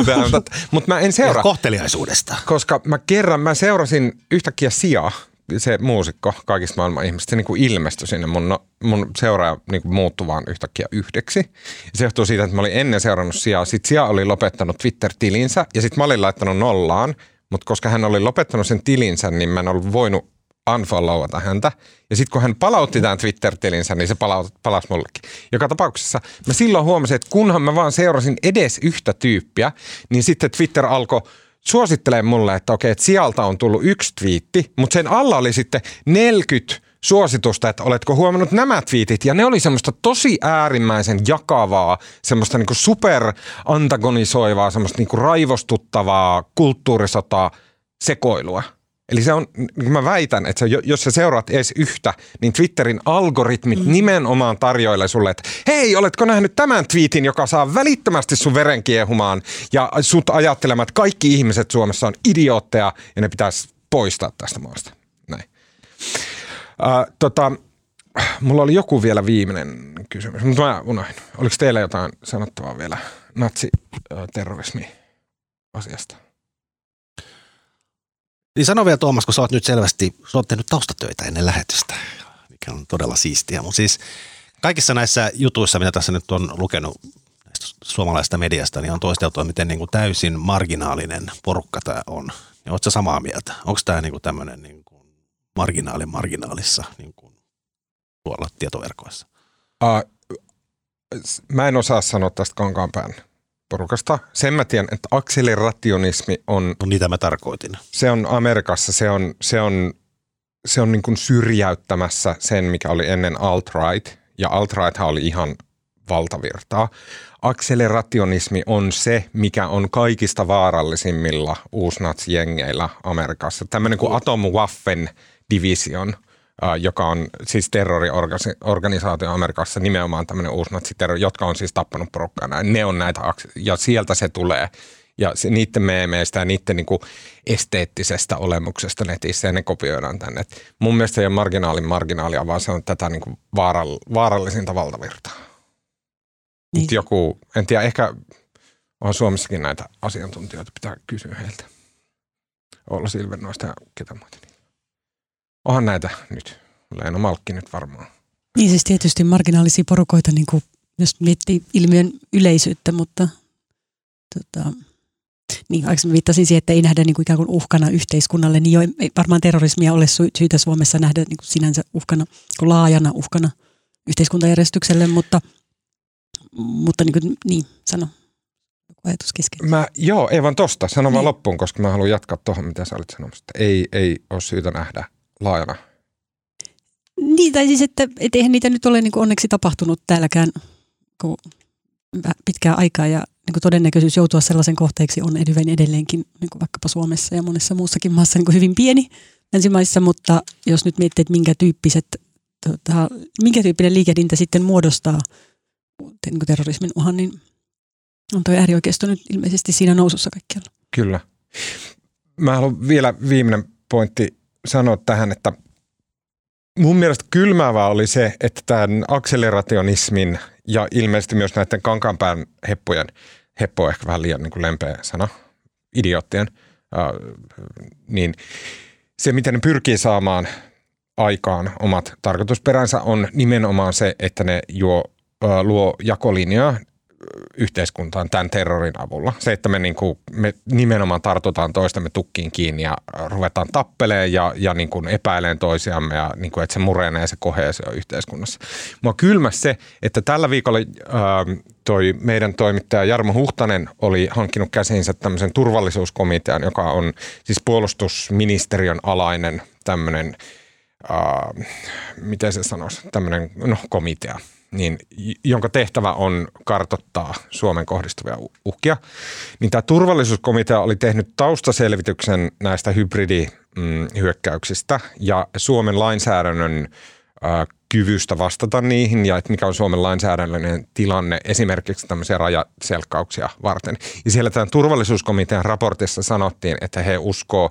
Mutta mä en seuraa. Kohteliaisuudesta. Koska mä kerran, mä seurasin yhtäkkiä sijaa se muusikko kaikista maailman ihmistä, se niin kuin ilmestyi sinne mun, no, mun seuraaja niin kuin muuttui vaan yhtäkkiä yhdeksi. Se johtuu siitä, että mä olin ennen seurannut Sijaa. Sitten Sija oli lopettanut Twitter-tilinsä ja sitten mä olin laittanut nollaan, mutta koska hän oli lopettanut sen tilinsä, niin mä en ollut voinut unfollowata häntä. Ja sitten kun hän palautti tämän Twitter-tilinsä, niin se palasi mullekin. Joka tapauksessa mä silloin huomasin, että kunhan mä vaan seurasin edes yhtä tyyppiä, niin sitten Twitter alkoi suosittelee mulle, että okei, että sieltä on tullut yksi twiitti, mutta sen alla oli sitten 40 suositusta, että oletko huomannut nämä twiitit. Ja ne oli semmoista tosi äärimmäisen jakavaa, semmoista niinku super antagonisoivaa, semmoista niinku raivostuttavaa kulttuurisotaa sekoilua. Eli se on, niin mä väitän, että jos sä seuraat edes yhtä, niin Twitterin algoritmit mm. nimenomaan tarjoilee sulle, että hei, oletko nähnyt tämän tweetin, joka saa välittömästi sun veren kiehumaan ja sut ajattelemaan, että kaikki ihmiset Suomessa on idiootteja ja ne pitäisi poistaa tästä maasta. Näin. Uh, tota, mulla oli joku vielä viimeinen kysymys, mutta mä unohdin. Oliko teillä jotain sanottavaa vielä natsiterrorismi asiasta? Niin sano vielä Tuomas, kun sä oot nyt selvästi, sä oot tehnyt taustatöitä ennen lähetystä, mikä on todella siistiä. Mutta siis kaikissa näissä jutuissa, mitä tässä nyt on lukenut suomalaisesta mediasta, niin on toisteltu, miten niin kuin täysin marginaalinen porukka tämä on. Niin Oletko samaa mieltä? Onko tämä niin kuin tämmöinen niin marginaali marginaalissa niin kuin tuolla tietoverkoissa? Uh, mä en osaa sanoa tästä kankaanpään porukasta. Sen mä tiedän, että akselerationismi on... No niitä mä tarkoitin. Se on Amerikassa, se on, se on, se on niin kuin syrjäyttämässä sen, mikä oli ennen alt-right. Ja alt-righthan oli ihan valtavirtaa. Akselerationismi on se, mikä on kaikista vaarallisimmilla uusnatsjengeillä Amerikassa. Tämmöinen kuin Atomwaffen Division – joka on siis terroriorganisaatio Amerikassa, nimenomaan tämmöinen uusnatsiterrori, jotka on siis tappanut porukkaa. Näin. Ne on näitä, ja sieltä se tulee. Ja se, niiden meemeistä ja niiden niin esteettisestä olemuksesta netissä ja ne kopioidaan tänne. Et mun mielestä se ei ole marginaalin marginaalia, vaan se on tätä niin kuin vaaral, vaarallisinta valtavirtaa. Niin. joku, en tiedä, ehkä on Suomessakin näitä asiantuntijoita, pitää kysyä heiltä. Olla Silvernoista ja ketä muuta. Onhan näitä nyt. Leena Malkki nyt varmaan. Niin siis tietysti marginaalisia porukoita, niin kuin, jos miettii ilmiön yleisyyttä, mutta tota, niin, mä viittasin siihen, että ei nähdä niin kuin ikään kuin uhkana yhteiskunnalle, niin jo ei varmaan terrorismia ole syytä Suomessa nähdä niin kuin sinänsä uhkana, kuin laajana uhkana yhteiskuntajärjestykselle, mutta, mutta niin, kuin, niin sano. ajatus kesken? Mä, joo, ei vaan tosta. Sano niin. vaan loppuun, koska mä haluan jatkaa tuohon, mitä sä olit sanomassa. Ei, ei ole syytä nähdä laajana. Niin, tai siis, että et eihän niitä nyt ole niin kuin onneksi tapahtunut täälläkään kun pitkää aikaa ja niin kuin todennäköisyys joutua sellaisen kohteeksi on edelleen edelleenkin niin kuin vaikkapa Suomessa ja monessa muussakin maassa niin kuin hyvin pieni länsimaissa, mutta jos nyt miettii, että minkä, tyyppiset, tota, minkä tyyppinen liikehdintä sitten muodostaa niin kuin terrorismin uhan, niin on tuo äärioikeisto nyt ilmeisesti siinä nousussa kaikkialla. Kyllä. Mä haluan vielä viimeinen pointti sanoa tähän, että mun mielestä kylmäävää oli se, että tämän akselerationismin ja ilmeisesti myös näiden kankaanpään heppojen, heppo on ehkä vähän liian niin kuin lempeä sana, idioottien, äh, niin se, miten ne pyrkii saamaan aikaan omat tarkoitusperänsä on nimenomaan se, että ne juo, äh, luo jakolinjaa yhteiskuntaan tämän terrorin avulla. Se, että me, niin kuin, me nimenomaan tartutaan toistemme tukkiin kiinni ja ruvetaan tappeleen ja, ja niin kuin epäileen toisiamme ja niin kuin, että se murenee se koheesio yhteiskunnassa. Mua kylmä se, että tällä viikolla ää, toi meidän toimittaja Jarmo Huhtanen oli hankkinut käsiinsä tämmöisen turvallisuuskomitean, joka on siis puolustusministeriön alainen tämmöinen, ää, miten se sanoisi, tämmöinen no, komitea niin, jonka tehtävä on kartottaa Suomen kohdistuvia uhkia, niin tämä turvallisuuskomitea oli tehnyt taustaselvityksen näistä hybridihyökkäyksistä ja Suomen lainsäädännön kyvystä vastata niihin ja että mikä on Suomen lainsäädännöllinen tilanne esimerkiksi tämmöisiä rajaselkkauksia varten. Ja siellä tämän turvallisuuskomitean raportissa sanottiin, että he uskoo,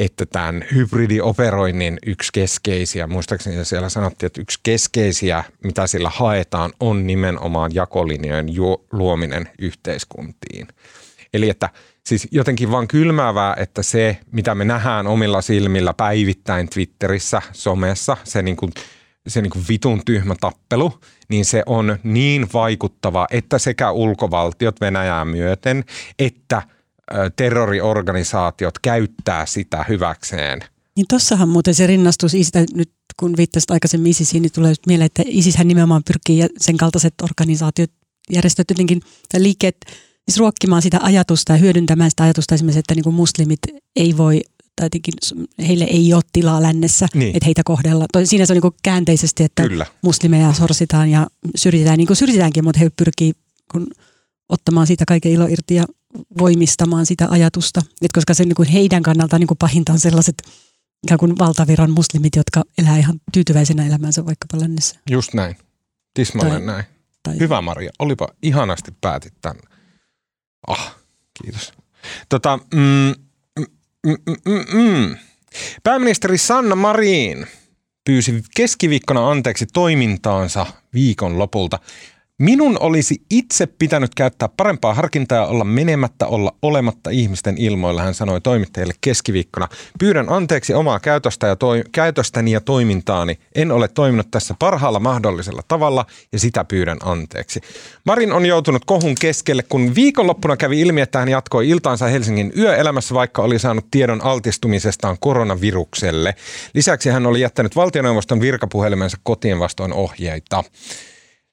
että tämän hybridioperoinnin yksi keskeisiä, muistaakseni siellä sanottiin, että yksi keskeisiä, mitä sillä haetaan, on nimenomaan jakolinjojen luominen yhteiskuntiin. Eli että siis jotenkin vaan kylmäävää, että se, mitä me nähdään omilla silmillä päivittäin Twitterissä, somessa, se niin kuin, se niin kuin vitun tyhmä tappelu, niin se on niin vaikuttava, että sekä ulkovaltiot Venäjää myöten, että – terroriorganisaatiot käyttää sitä hyväkseen. Niin tossahan muuten se rinnastus, ISIS, nyt kun viittasit aikaisemmin ISISiin, niin tulee mieleen, että ISIShän nimenomaan pyrkii sen kaltaiset organisaatiot, järjestöt jotenkin, tai liikkeet siis ruokkimaan sitä ajatusta ja hyödyntämään sitä ajatusta esimerkiksi, että niin kuin muslimit ei voi tai jotenkin heille ei ole tilaa lännessä, niin. että heitä kohdellaan. Siinä se on niin käänteisesti, että Kyllä. muslimeja sorsitaan ja syrjitään, niin kuin syrjitäänkin, mutta he pyrkii kun ottamaan siitä kaiken ilo irti ja voimistamaan sitä ajatusta. Et koska se niin kuin heidän kannaltaan niin kuin pahinta on sellaiset ikään kuin valtaviran muslimit, jotka elää ihan tyytyväisenä elämänsä vaikkapa lännessä. Just näin. Tismalleen näin. Tai... Hyvä Maria, olipa ihanasti päätit tämän. Ah, kiitos. Tota, mm, mm, mm, mm. Pääministeri Sanna Marin pyysi keskiviikkona anteeksi toimintaansa viikon lopulta. Minun olisi itse pitänyt käyttää parempaa harkintaa ja olla menemättä olla olematta ihmisten ilmoilla, hän sanoi toimittajille keskiviikkona. Pyydän anteeksi omaa käytöstä ja toi, käytöstäni ja toimintaani. En ole toiminut tässä parhaalla mahdollisella tavalla ja sitä pyydän anteeksi. Marin on joutunut kohun keskelle, kun viikonloppuna kävi ilmi, että hän jatkoi iltaansa Helsingin yöelämässä, vaikka oli saanut tiedon altistumisestaan koronavirukselle. Lisäksi hän oli jättänyt valtioneuvoston virkapuhelimensa kotiin vastoin ohjeita.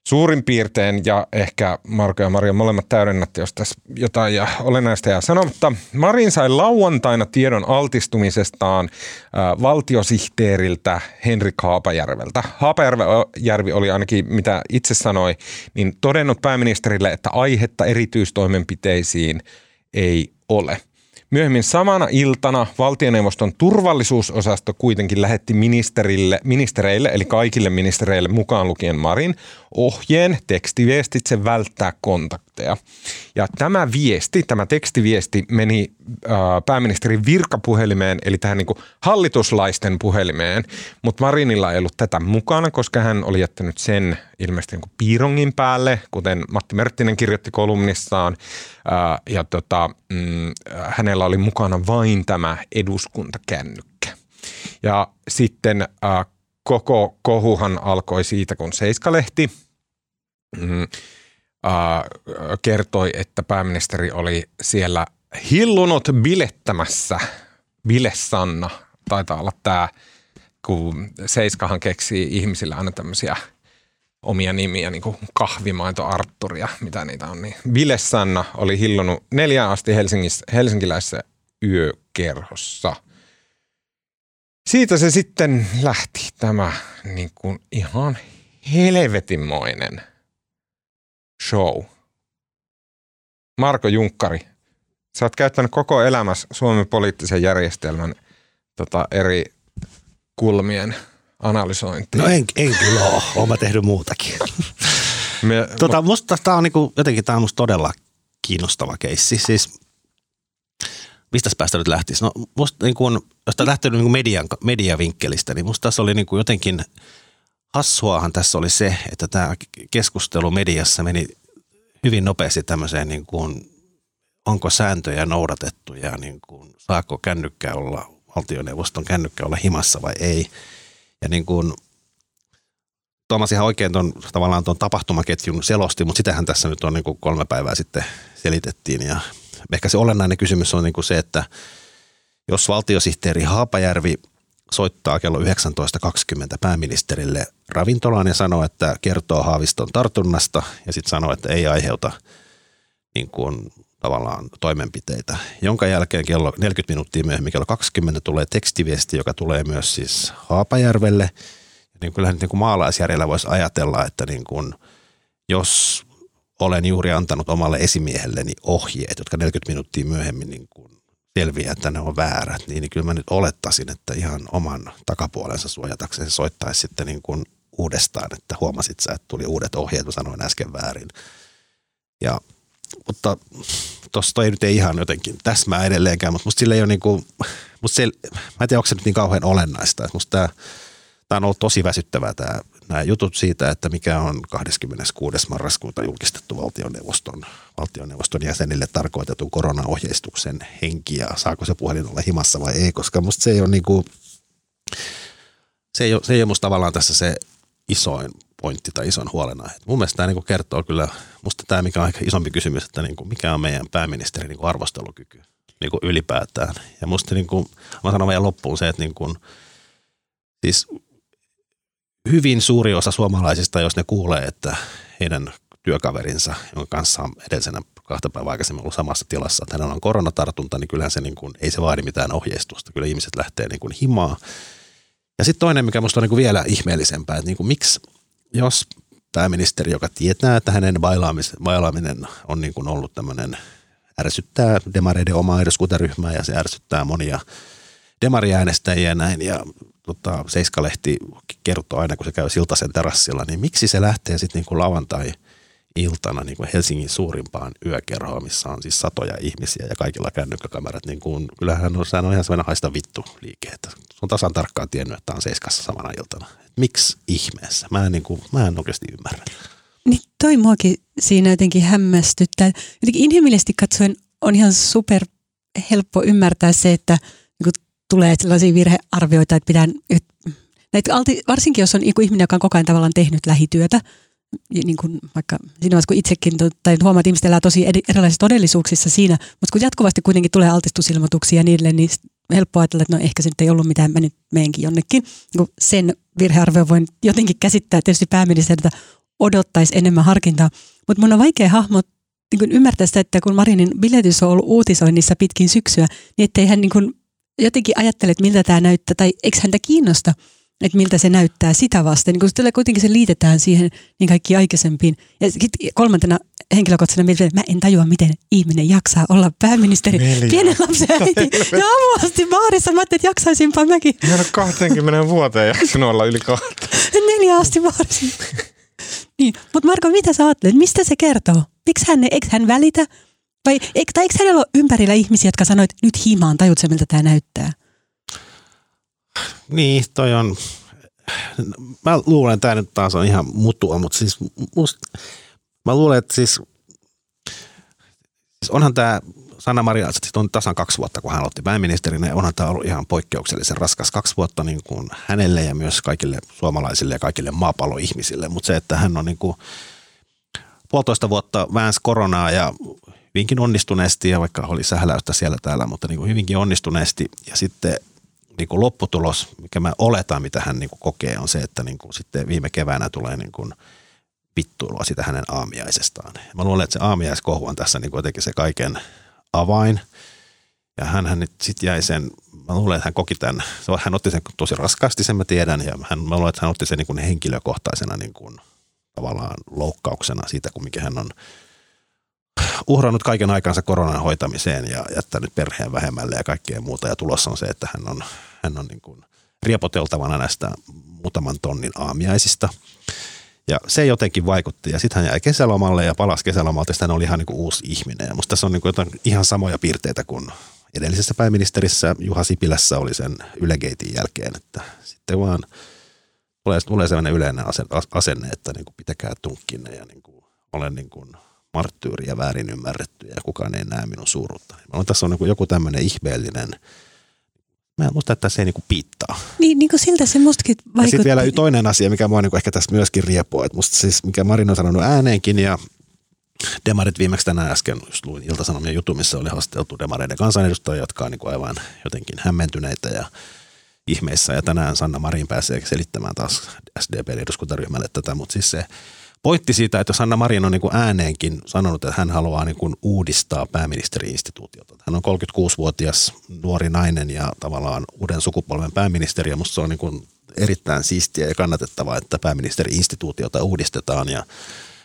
Suurin piirtein, ja ehkä Marko ja Maria molemmat täydennätte, jos tässä jotain ja olennaista jää sanomatta. Marin sai lauantaina tiedon altistumisestaan äh, valtiosihteeriltä Henrik Haapajärveltä. Haapajärvi oli ainakin, mitä itse sanoi, niin todennut pääministerille, että aihetta erityistoimenpiteisiin ei ole. Myöhemmin samana iltana valtioneuvoston turvallisuusosasto kuitenkin lähetti ministerille, ministereille, eli kaikille ministereille mukaan lukien Marin, ohjeen tekstiviestitse välttää kontakteja. Ja tämä viesti, tämä tekstiviesti meni äh, pääministerin virkapuhelimeen, eli tähän niin kuin hallituslaisten puhelimeen, mutta Marinilla ei ollut tätä mukana, koska hän oli jättänyt sen ilmeisesti niin kuin piirongin päälle, kuten Matti Merttinen kirjoitti kolumnissaan, äh, ja tota, mm, hänellä oli mukana vain tämä eduskuntakännykkä. Ja sitten äh, koko kohuhan alkoi siitä, kun Seiskalehti mm, äh, kertoi, että pääministeri oli siellä hillunut bilettämässä. Bile Sanna taitaa olla tämä, kun Seiskahan keksii ihmisille aina tämmöisiä omia nimiä, niin kuin kahvimaito Arturia, mitä niitä on. Niin Vile Sanna oli hillonut neljään asti Helsingissä, helsinkiläisessä yökerhossa. Siitä se sitten lähti tämä niin kuin ihan helvetinmoinen show. Marko Junkkari, sä oot käyttänyt koko elämässä Suomen poliittisen järjestelmän tota, eri kulmien analysointiin. No en, en kyllä ole, oon mä tehnyt muutakin. Me, tota, musta tämä on niinku, jotenkin tää on musta todella kiinnostava keissi. Siis mistä päästä nyt lähtisi? No musta niin kun, jos tämä lähtee niin median, mediavinkkelistä, niin musta tässä oli niin kuin jotenkin hassuahan tässä oli se, että tämä keskustelu mediassa meni hyvin nopeasti tämmöiseen niin kuin, onko sääntöjä noudatettu ja niin kuin, saako kännykkä olla, valtioneuvoston kännykkä olla himassa vai ei. Ja niin kuin, Tuomas ihan oikein ton, tavallaan tuon tapahtumaketjun selosti, mutta sitähän tässä nyt on niin kuin kolme päivää sitten selitettiin. Ja ehkä se olennainen kysymys on niin kuin se, että jos valtiosihteeri Haapajärvi soittaa kello 19.20 pääministerille ravintolaan ja sanoo, että kertoo Haaviston tartunnasta ja sitten sanoo, että ei aiheuta niin kuin tavallaan toimenpiteitä, jonka jälkeen kello 40 minuuttia myöhemmin kello 20 tulee tekstiviesti, joka tulee myös siis Haapajärvelle. Niin kyllähän niin kuin maalaisjärjellä voisi ajatella, että niin kuin, jos olen juuri antanut omalle esimiehelleni ohjeet, jotka 40 minuuttia myöhemmin niin kuin selviää, että ne on väärät, niin, niin kyllä mä nyt olettaisin, että ihan oman takapuolensa suojatakseen se soittaisi sitten niin kuin uudestaan, että huomasit sä, että tuli uudet ohjeet, mä sanoin äsken väärin. Ja, mutta tuosta ei nyt ei ihan jotenkin täsmää edelleenkään, mutta musta sille ei ole niin kuin, musta se, mä en tiedä, onko se nyt niin kauhean olennaista. Musta tämä, tämä on ollut tosi väsyttävää tämä nämä jutut siitä, että mikä on 26. marraskuuta julkistettu valtioneuvoston, valtioneuvoston jäsenille tarkoitetun koronaohjeistuksen henki ja saako se puhelin olla himassa vai ei, koska musta se ei ole niin kuin, se ei ole, se ei ole musta tavallaan tässä se isoin pointti tai ison huolena. mun mielestä tämä niin kertoo kyllä, musta tämä mikä on aika isompi kysymys, että niin kuin mikä on meidän pääministerin niin arvostelukyky niin kuin ylipäätään. Ja musta niin kuin, mä sanon vielä loppuun se, että niin kuin, siis hyvin suuri osa suomalaisista, jos ne kuulee, että heidän työkaverinsa, jonka kanssa on edellisenä kahta päivää aikaisemmin ollut samassa tilassa, että hänellä on koronatartunta, niin kyllähän se niin kuin, ei se vaadi mitään ohjeistusta. Kyllä ihmiset lähtee niin kuin himaa. Ja sitten toinen, mikä minusta on niin kuin vielä ihmeellisempää, että niin kuin miksi, jos pääministeri, joka tietää, että hänen bailaaminen on niin kuin ollut tämmöinen, ärsyttää demareiden omaa eduskuntaryhmää ja se ärsyttää monia demariäänestäjiä ja näin, ja tota, Seiskalehti kertoo aina, kun se käy Siltasen terassilla, niin miksi se lähtee sitten niin kuin lauantai iltana niin kuin Helsingin suurimpaan yökerhoon, missä on siis satoja ihmisiä ja kaikilla kännykkäkamerat, niin kuin, kyllähän on, sehän on ihan sellainen haista vittu liike, että on tasan tarkkaan tiennyt, että on Seiskassa samana iltana. Miksi ihmeessä? Mä en, niin kuin, mä en oikeasti ymmärrä. Niin toi muakin siinä jotenkin hämmästyttää. Jotenkin inhimillisesti katsoen on ihan super helppo ymmärtää se, että tulee sellaisia virhearvioita, että pitää, että näitä alti, varsinkin jos on ihminen, joka on koko ajan tavallaan tehnyt lähityötä, niin kuin vaikka siinä vaiheessa, kun itsekin, tai huomaat, että ihmiset elää tosi erilaisissa todellisuuksissa siinä, mutta kun jatkuvasti kuitenkin tulee altistusilmoituksia niille, niin helppo ajatella, että no ehkä se nyt ei ollut mitään, mä nyt meenkin jonnekin. Niin sen virhearvio voin jotenkin käsittää, tietysti pääministeriltä odottaisi enemmän harkintaa, mutta mun on vaikea hahmot, niin ymmärtää sitä, että kun Marinin biletys on ollut uutisoinnissa pitkin syksyä, niin ettei hän niin kuin jotenkin ajattelet, miltä tämä näyttää, tai eikö häntä kiinnosta, että miltä se näyttää sitä vasten. Niin kun se kuitenkin se liitetään siihen niin kaikki aikaisempiin. Ja kolmantena henkilökohtaisena mieltä, että mä en tajua, miten ihminen jaksaa olla pääministeri. Neljä. Pienen lapsen äiti. Ja aamuasti baarissa mä ajattelin, että jaksaisinpa mäkin. Mä en 20 vuoteen jaksanut olla yli kahta. Neljä asti baarissa. niin. Mutta Marko, mitä sä ajattelet? Mistä se kertoo? Miksi hän, eikö hän välitä? Vai eikö, tai eikö hänellä ole ympärillä ihmisiä, jotka sanoivat, että nyt himaan, tajut se, miltä tämä näyttää? Niin, toi on, mä luulen, että tämä nyt taas on ihan mutua, mutta siis must, mä luulen, että siis, siis onhan tämä Sanna Maria on tasan kaksi vuotta, kun hän aloitti pääministerinä, ja onhan tämä ollut ihan poikkeuksellisen raskas kaksi vuotta niin kuin hänelle ja myös kaikille suomalaisille ja kaikille maapalloihmisille, mutta se, että hän on niin kuin puolitoista vuotta väänsi koronaa ja hyvinkin onnistuneesti ja vaikka oli sähläystä siellä täällä, mutta niin kuin hyvinkin onnistuneesti. Ja sitten niin kuin lopputulos, mikä mä oletan, mitä hän niin kuin kokee, on se, että niin kuin sitten viime keväänä tulee niin kuin vittuilua sitä hänen aamiaisestaan. Mä luulen, että se aamiaiskohu on tässä niin jotenkin se kaiken avain. Ja hän nyt sitten jäi sen, mä luulen, että hän koki tämän, hän otti sen tosi raskaasti, sen mä tiedän, ja hän, mä luulen, että hän otti sen niin kuin henkilökohtaisena niin kuin, tavallaan loukkauksena siitä, kun mikä hän on uhrannut kaiken aikansa koronan hoitamiseen ja jättänyt perheen vähemmälle ja kaikkea muuta. Ja tulossa on se, että hän on, hän on niin kuin riepoteltavana näistä muutaman tonnin aamiaisista. Ja se jotenkin vaikutti. Ja sitten hän jäi kesälomalle ja palasi kesälomalta. Ja hän oli ihan niin kuin uusi ihminen. Ja musta tässä on niin kuin ihan samoja piirteitä kuin edellisessä pääministerissä Juha Sipilässä oli sen Ylegeitin jälkeen. Että sitten vaan tulee, tulee sellainen yleinen asenne, että niin kuin pitäkää tunkkinne ja niin kuin olen niin kuin marttyyri ja väärin ymmärretty ja kukaan ei näe minun suuruutta. Mä tässä on niin joku tämmöinen ihmeellinen – Mä musta, että se ei niinku piittaa. Niin, niin kuin siltä se mustakin vaikutti. Ja sitten vielä toinen asia, mikä mua niinku ehkä tässä myöskin riepoo, että musta siis, mikä Marin on sanonut ääneenkin ja Demarit viimeksi tänään äsken just luin Ilta-Sanomien jutun, missä oli haasteltu Demareiden kansanedustajia, jotka on niinku aivan jotenkin hämmentyneitä ja ihmeissä. Ja tänään Sanna Marin pääsee selittämään taas SDP-eduskuntaryhmälle tätä, mutta siis se pointti siitä, että jos Anna Marin on niin kuin ääneenkin sanonut, että hän haluaa niin kuin uudistaa pääministeriinstituutiota. Hän on 36-vuotias nuori nainen ja tavallaan uuden sukupolven pääministeri ja musta se on niin kuin erittäin siistiä ja kannatettavaa, että pääministeriinstituutiota uudistetaan ja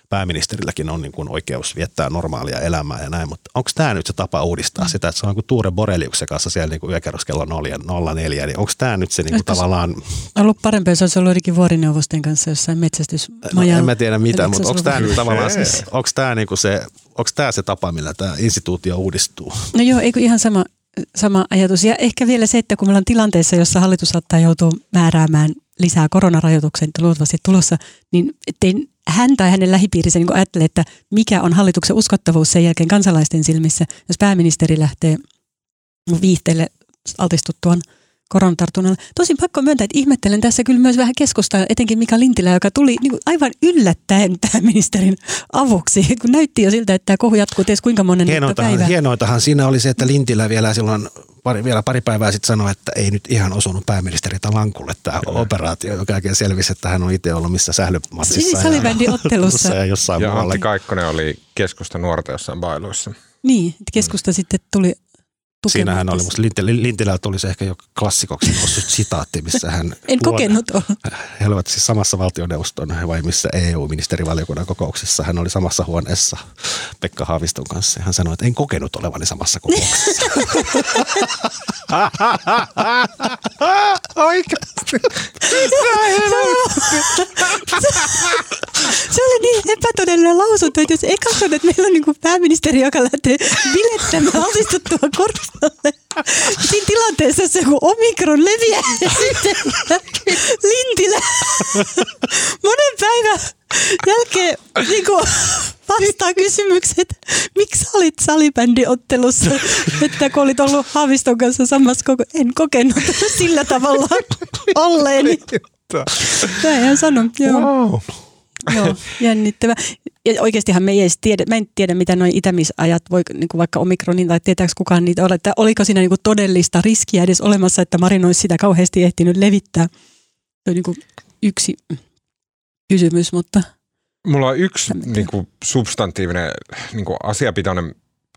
pääministerilläkin on niin kuin oikeus viettää normaalia elämää ja näin, mutta onko tämä nyt se tapa uudistaa sitä, että se on kuin Tuure Boreliuksen kanssa siellä niin kuin yökerroskello 04, niin onko tämä nyt se niin kuin tavallaan... Ollut parempi, jos olisi ollut jotenkin vuorineuvosten kanssa jossain metsästysmajalla. No, en mä tiedä mitä, mutta onko tämä nyt tavallaan se, onko tämä niin kuin se, onko tämä se tapa, millä tämä instituutio uudistuu? No joo, eikö ihan sama, sama ajatus. Ja ehkä vielä se, että kun meillä on tilanteessa, jossa hallitus saattaa joutua määräämään lisää koronarajoituksen luultavasti tulossa, niin ettei hän tai hänen lähipiirinsä niin ajattelee, että mikä on hallituksen uskottavuus sen jälkeen kansalaisten silmissä, jos pääministeri lähtee viihteelle altistuttuaan koronatartunnalle. Tosin pakko myöntää, että ihmettelen tässä kyllä myös vähän keskustaa, etenkin Mika Lintilä, joka tuli niin kuin aivan yllättäen pääministerin avuksi, kun näytti jo siltä, että tämä kohu jatkuu ties kuinka monen hienoitahan, päivä. Hienoitahan siinä oli se, että Lintilä vielä silloin pari, vielä pari päivää sitten sanoi, että ei nyt ihan osunut pääministeri lankulle tämä Kyllä. operaatio, joka jälkeen selvisi, että hän on itse ollut missä sählymatsissa. Siis salibändin ottelussa. ja jossain ja Antti Kaikkonen oli keskusta nuorta jossain bailuissa. Niin, keskusta mm. sitten tuli Siinähän oli, musta Lintilä, Lintilä tuli se ehkä jo klassikoksi noussut sitaatti, missä hän... en kokenut olla. He olivat siis samassa valtioneuvoston vai missä EU-ministerivaliokunnan kokouksessa. Hän oli samassa huoneessa Pekka Haaviston kanssa. Hän sanoi, että en kokenut olevani samassa kokouksessa. Oikeasti. se oli niin epätodellinen lausunto, että jos ei katsota, että meillä on niin pääministeri, joka lähtee bilettämään altistuttua korvalle. Siinä tilanteessa se kun omikron leviää ja sitten Lintilä monen päivän jälkeen niin kuin vastaa kysymykset, miksi sä olit salibändiottelussa, että kun olit ollut Haaviston kanssa samassa koko, en kokenut sillä tavalla olleeni. Näin hän sanoi, joo. Wow. Joo, jännittävä. Ja oikeastihan me ei edes tiedä, mä en tiedä mitä noin itämisajat voi niin kuin vaikka omikronin tai tietääkö kukaan niitä ole, että oliko siinä niin kuin todellista riskiä edes olemassa, että Marin olisi sitä kauheasti ehtinyt levittää. Se on niin kuin yksi kysymys, mutta... Mulla on yksi niin kuin substantiivinen niin kuin asiapitoinen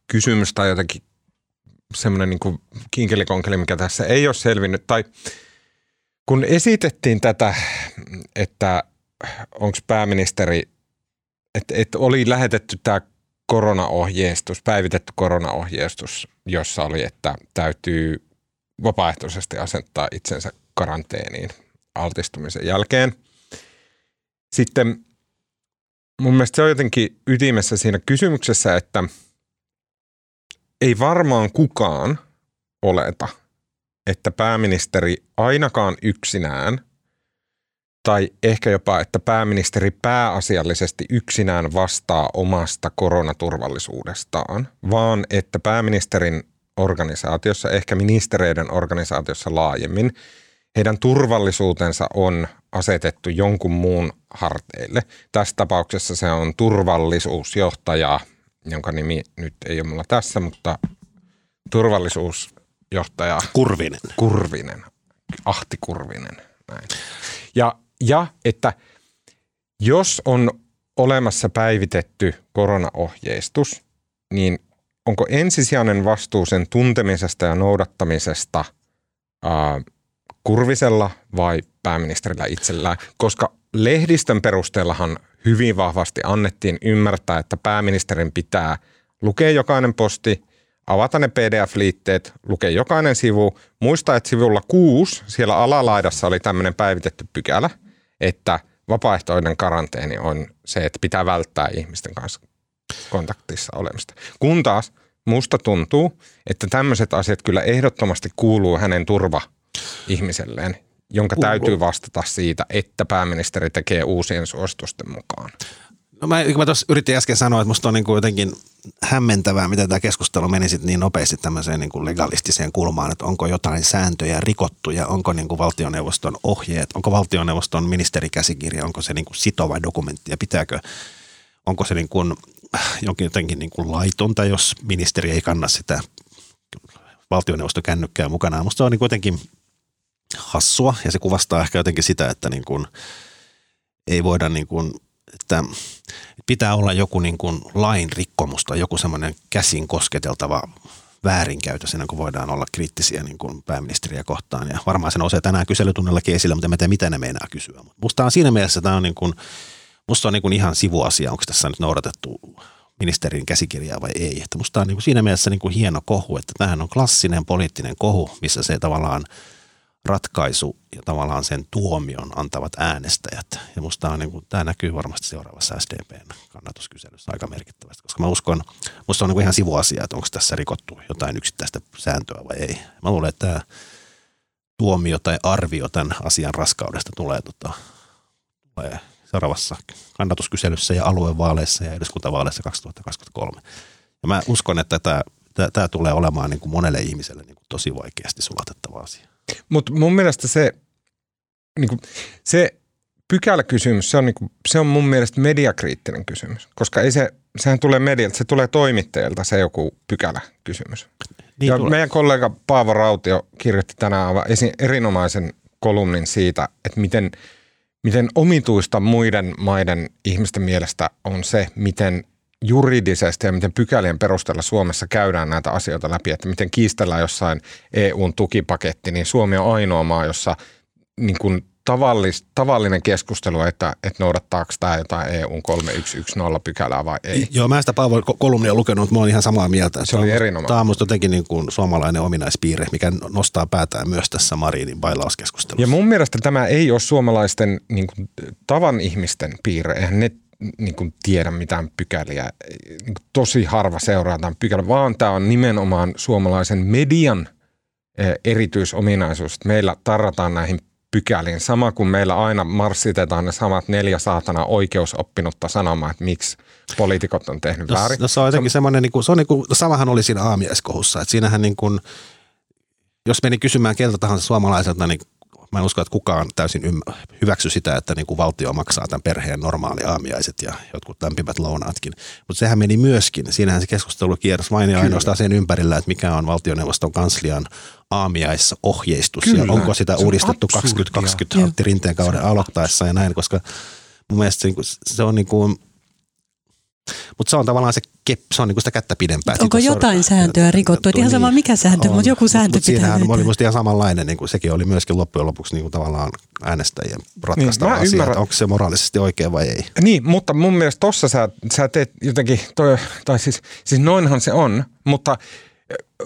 kysymys tai jotenkin semmoinen niin kinkelikonkeli, mikä tässä ei ole selvinnyt. Tai kun esitettiin tätä, että onko pääministeri, että et oli lähetetty tämä koronaohjeistus, päivitetty koronaohjeistus, jossa oli, että täytyy vapaaehtoisesti asettaa itsensä karanteeniin altistumisen jälkeen. Sitten mun mielestä se on jotenkin ytimessä siinä kysymyksessä, että ei varmaan kukaan oleta, että pääministeri ainakaan yksinään – tai ehkä jopa, että pääministeri pääasiallisesti yksinään vastaa omasta koronaturvallisuudestaan, vaan että pääministerin organisaatiossa, ehkä ministereiden organisaatiossa laajemmin, heidän turvallisuutensa on asetettu jonkun muun harteille. Tässä tapauksessa se on turvallisuusjohtaja, jonka nimi nyt ei ole mulla tässä, mutta turvallisuusjohtaja Kurvinen. Kurvinen, Ahti Kurvinen. Näin. Ja ja että jos on olemassa päivitetty koronaohjeistus, niin onko ensisijainen vastuu sen tuntemisesta ja noudattamisesta ää, Kurvisella vai pääministerillä itsellään? Koska lehdistön perusteellahan hyvin vahvasti annettiin ymmärtää, että pääministerin pitää lukea jokainen posti, avata ne PDF-liitteet, lukea jokainen sivu. Muista, että sivulla kuusi siellä alalaidassa oli tämmöinen päivitetty pykälä, että vapaaehtoinen karanteeni on se, että pitää välttää ihmisten kanssa kontaktissa olemista. Kun taas musta tuntuu, että tämmöiset asiat kyllä ehdottomasti kuuluu hänen turva ihmiselleen, jonka Kuuluu. täytyy vastata siitä, että pääministeri tekee uusien suositusten mukaan. No mä, mä tuossa yritin äsken sanoa, että musta on niin kuin jotenkin hämmentävää, miten tämä keskustelu meni sit niin nopeasti tämmöiseen niin kuin legalistiseen kulmaan, että onko jotain sääntöjä rikottu ja onko niin kuin valtioneuvoston ohjeet, onko valtioneuvoston ministerikäsikirja, onko se niin kuin sitova dokumentti ja pitääkö, onko se niin kuin jonkin jotenkin niin kuin laitonta, jos ministeri ei kanna sitä valtioneuvostokännykkää mukanaan. Musta se on niin jotenkin hassua ja se kuvastaa ehkä jotenkin sitä, että niin kuin ei voida niin kuin, että pitää olla joku niin kuin lain rikkomus tai joku semmoinen käsin kosketeltava väärinkäytös ennen kuin voidaan olla kriittisiä niin kuin pääministeriä kohtaan. Ja varmaan se nousee tänään kyselytunnellakin esille, mutta en tiedä, mitä ne meinaa kysyä. Musta on siinä mielessä tämä on, niin kuin, musta on niin kuin ihan sivuasia, onko tässä nyt noudatettu ministerin käsikirjaa vai ei. Että musta on niin kuin siinä mielessä niin kuin hieno kohu, että tämähän on klassinen poliittinen kohu, missä se tavallaan – ratkaisu ja tavallaan sen tuomion antavat äänestäjät. Ja musta on, niin kuin, tämä näkyy varmasti seuraavassa SDPn kannatuskyselyssä aika merkittävästi, koska mä uskon, musta on niin kuin ihan sivuasia, että onko tässä rikottu jotain yksittäistä sääntöä vai ei. Mä luulen, että tämä tuomio tai arvio tämän asian raskaudesta tulee, tota, tulee seuraavassa kannatuskyselyssä ja aluevaaleissa ja eduskuntavaaleissa 2023. Ja mä uskon, että tämä, tämä, tulee olemaan niin kuin monelle ihmiselle niin kuin tosi vaikeasti sulatettava asia. Mutta mun mielestä se, niin kuin, se pykäläkysymys, se on, niin kuin, se on mun mielestä mediakriittinen kysymys, koska ei se, sehän tulee medialta, se tulee toimittajilta se joku pykäläkysymys. Niin ja tulee. meidän kollega Paavo Rautio kirjoitti tänään aivan erinomaisen kolumnin siitä, että miten, miten omituista muiden maiden ihmisten mielestä on se, miten juridisesti ja miten pykälien perusteella Suomessa käydään näitä asioita läpi, että miten kiistellään jossain EUn tukipaketti, niin Suomi on ainoa maa, jossa niin kuin tavallis, tavallinen keskustelu, että, että noudattaako tämä jotain EUn 3110 pykälää vai ei. Joo, mä sitä Paavo kolumnia lukenut, mutta mä olen ihan samaa mieltä. Se oli erinomainen. Tämä on minusta jotenkin niin kuin suomalainen ominaispiirre, mikä nostaa päätään myös tässä Marinin bailauskeskustelussa. Ja mun mielestä tämä ei ole suomalaisten niin kuin, tavan ihmisten piirre. Eihän ne niin kuin tiedä mitään pykäliä. Niin kuin tosi harva seuraa tämän pykälän, vaan tämä on nimenomaan suomalaisen median e, erityisominaisuus. Että meillä tarrataan näihin pykäliin. Sama kuin meillä aina marssitetaan ne samat neljä saatana oikeusoppinutta sanomaan, että miksi poliitikot on tehnyt no, väärin. No, se on jotenkin se semmoinen, niin kuin, se on niin kuin, samahan oli siinä aamiaiskohussa, että siinähän niin kuin, jos meni kysymään keltä tahansa suomalaiselta, niin mä en usko, että kukaan täysin ymm- hyväksy sitä, että niin kuin valtio maksaa tämän perheen normaali aamiaiset ja jotkut lämpimät lounaatkin. Mutta sehän meni myöskin, siinähän se keskustelu kiersi vain ja ainoastaan sen ympärillä, että mikä on valtioneuvoston kanslian aamiaissa ohjeistus Kyllä. ja onko sitä uudistettu 2020 Antti Rinteen kauden aloittaessa ja näin, koska mun mielestä se, se on niin kuin – mutta se on tavallaan se, kep, se on niinku sitä kättä pidempää. Onko jotain sor- sääntöä rikottu? Niin, ihan sama mikä sääntö, mutta joku sääntö mut pitää Siinähän oli musta ihan samanlainen, niin kuin sekin oli myöskin loppujen lopuksi niin kuin tavallaan äänestäjien ratkaistava niin, asia, ymmärrän. onko se moraalisesti oikein vai ei. Niin, mutta mun mielestä tossa sä, sä teet jotenkin, toi, tai siis, siis noinhan se on, mutta,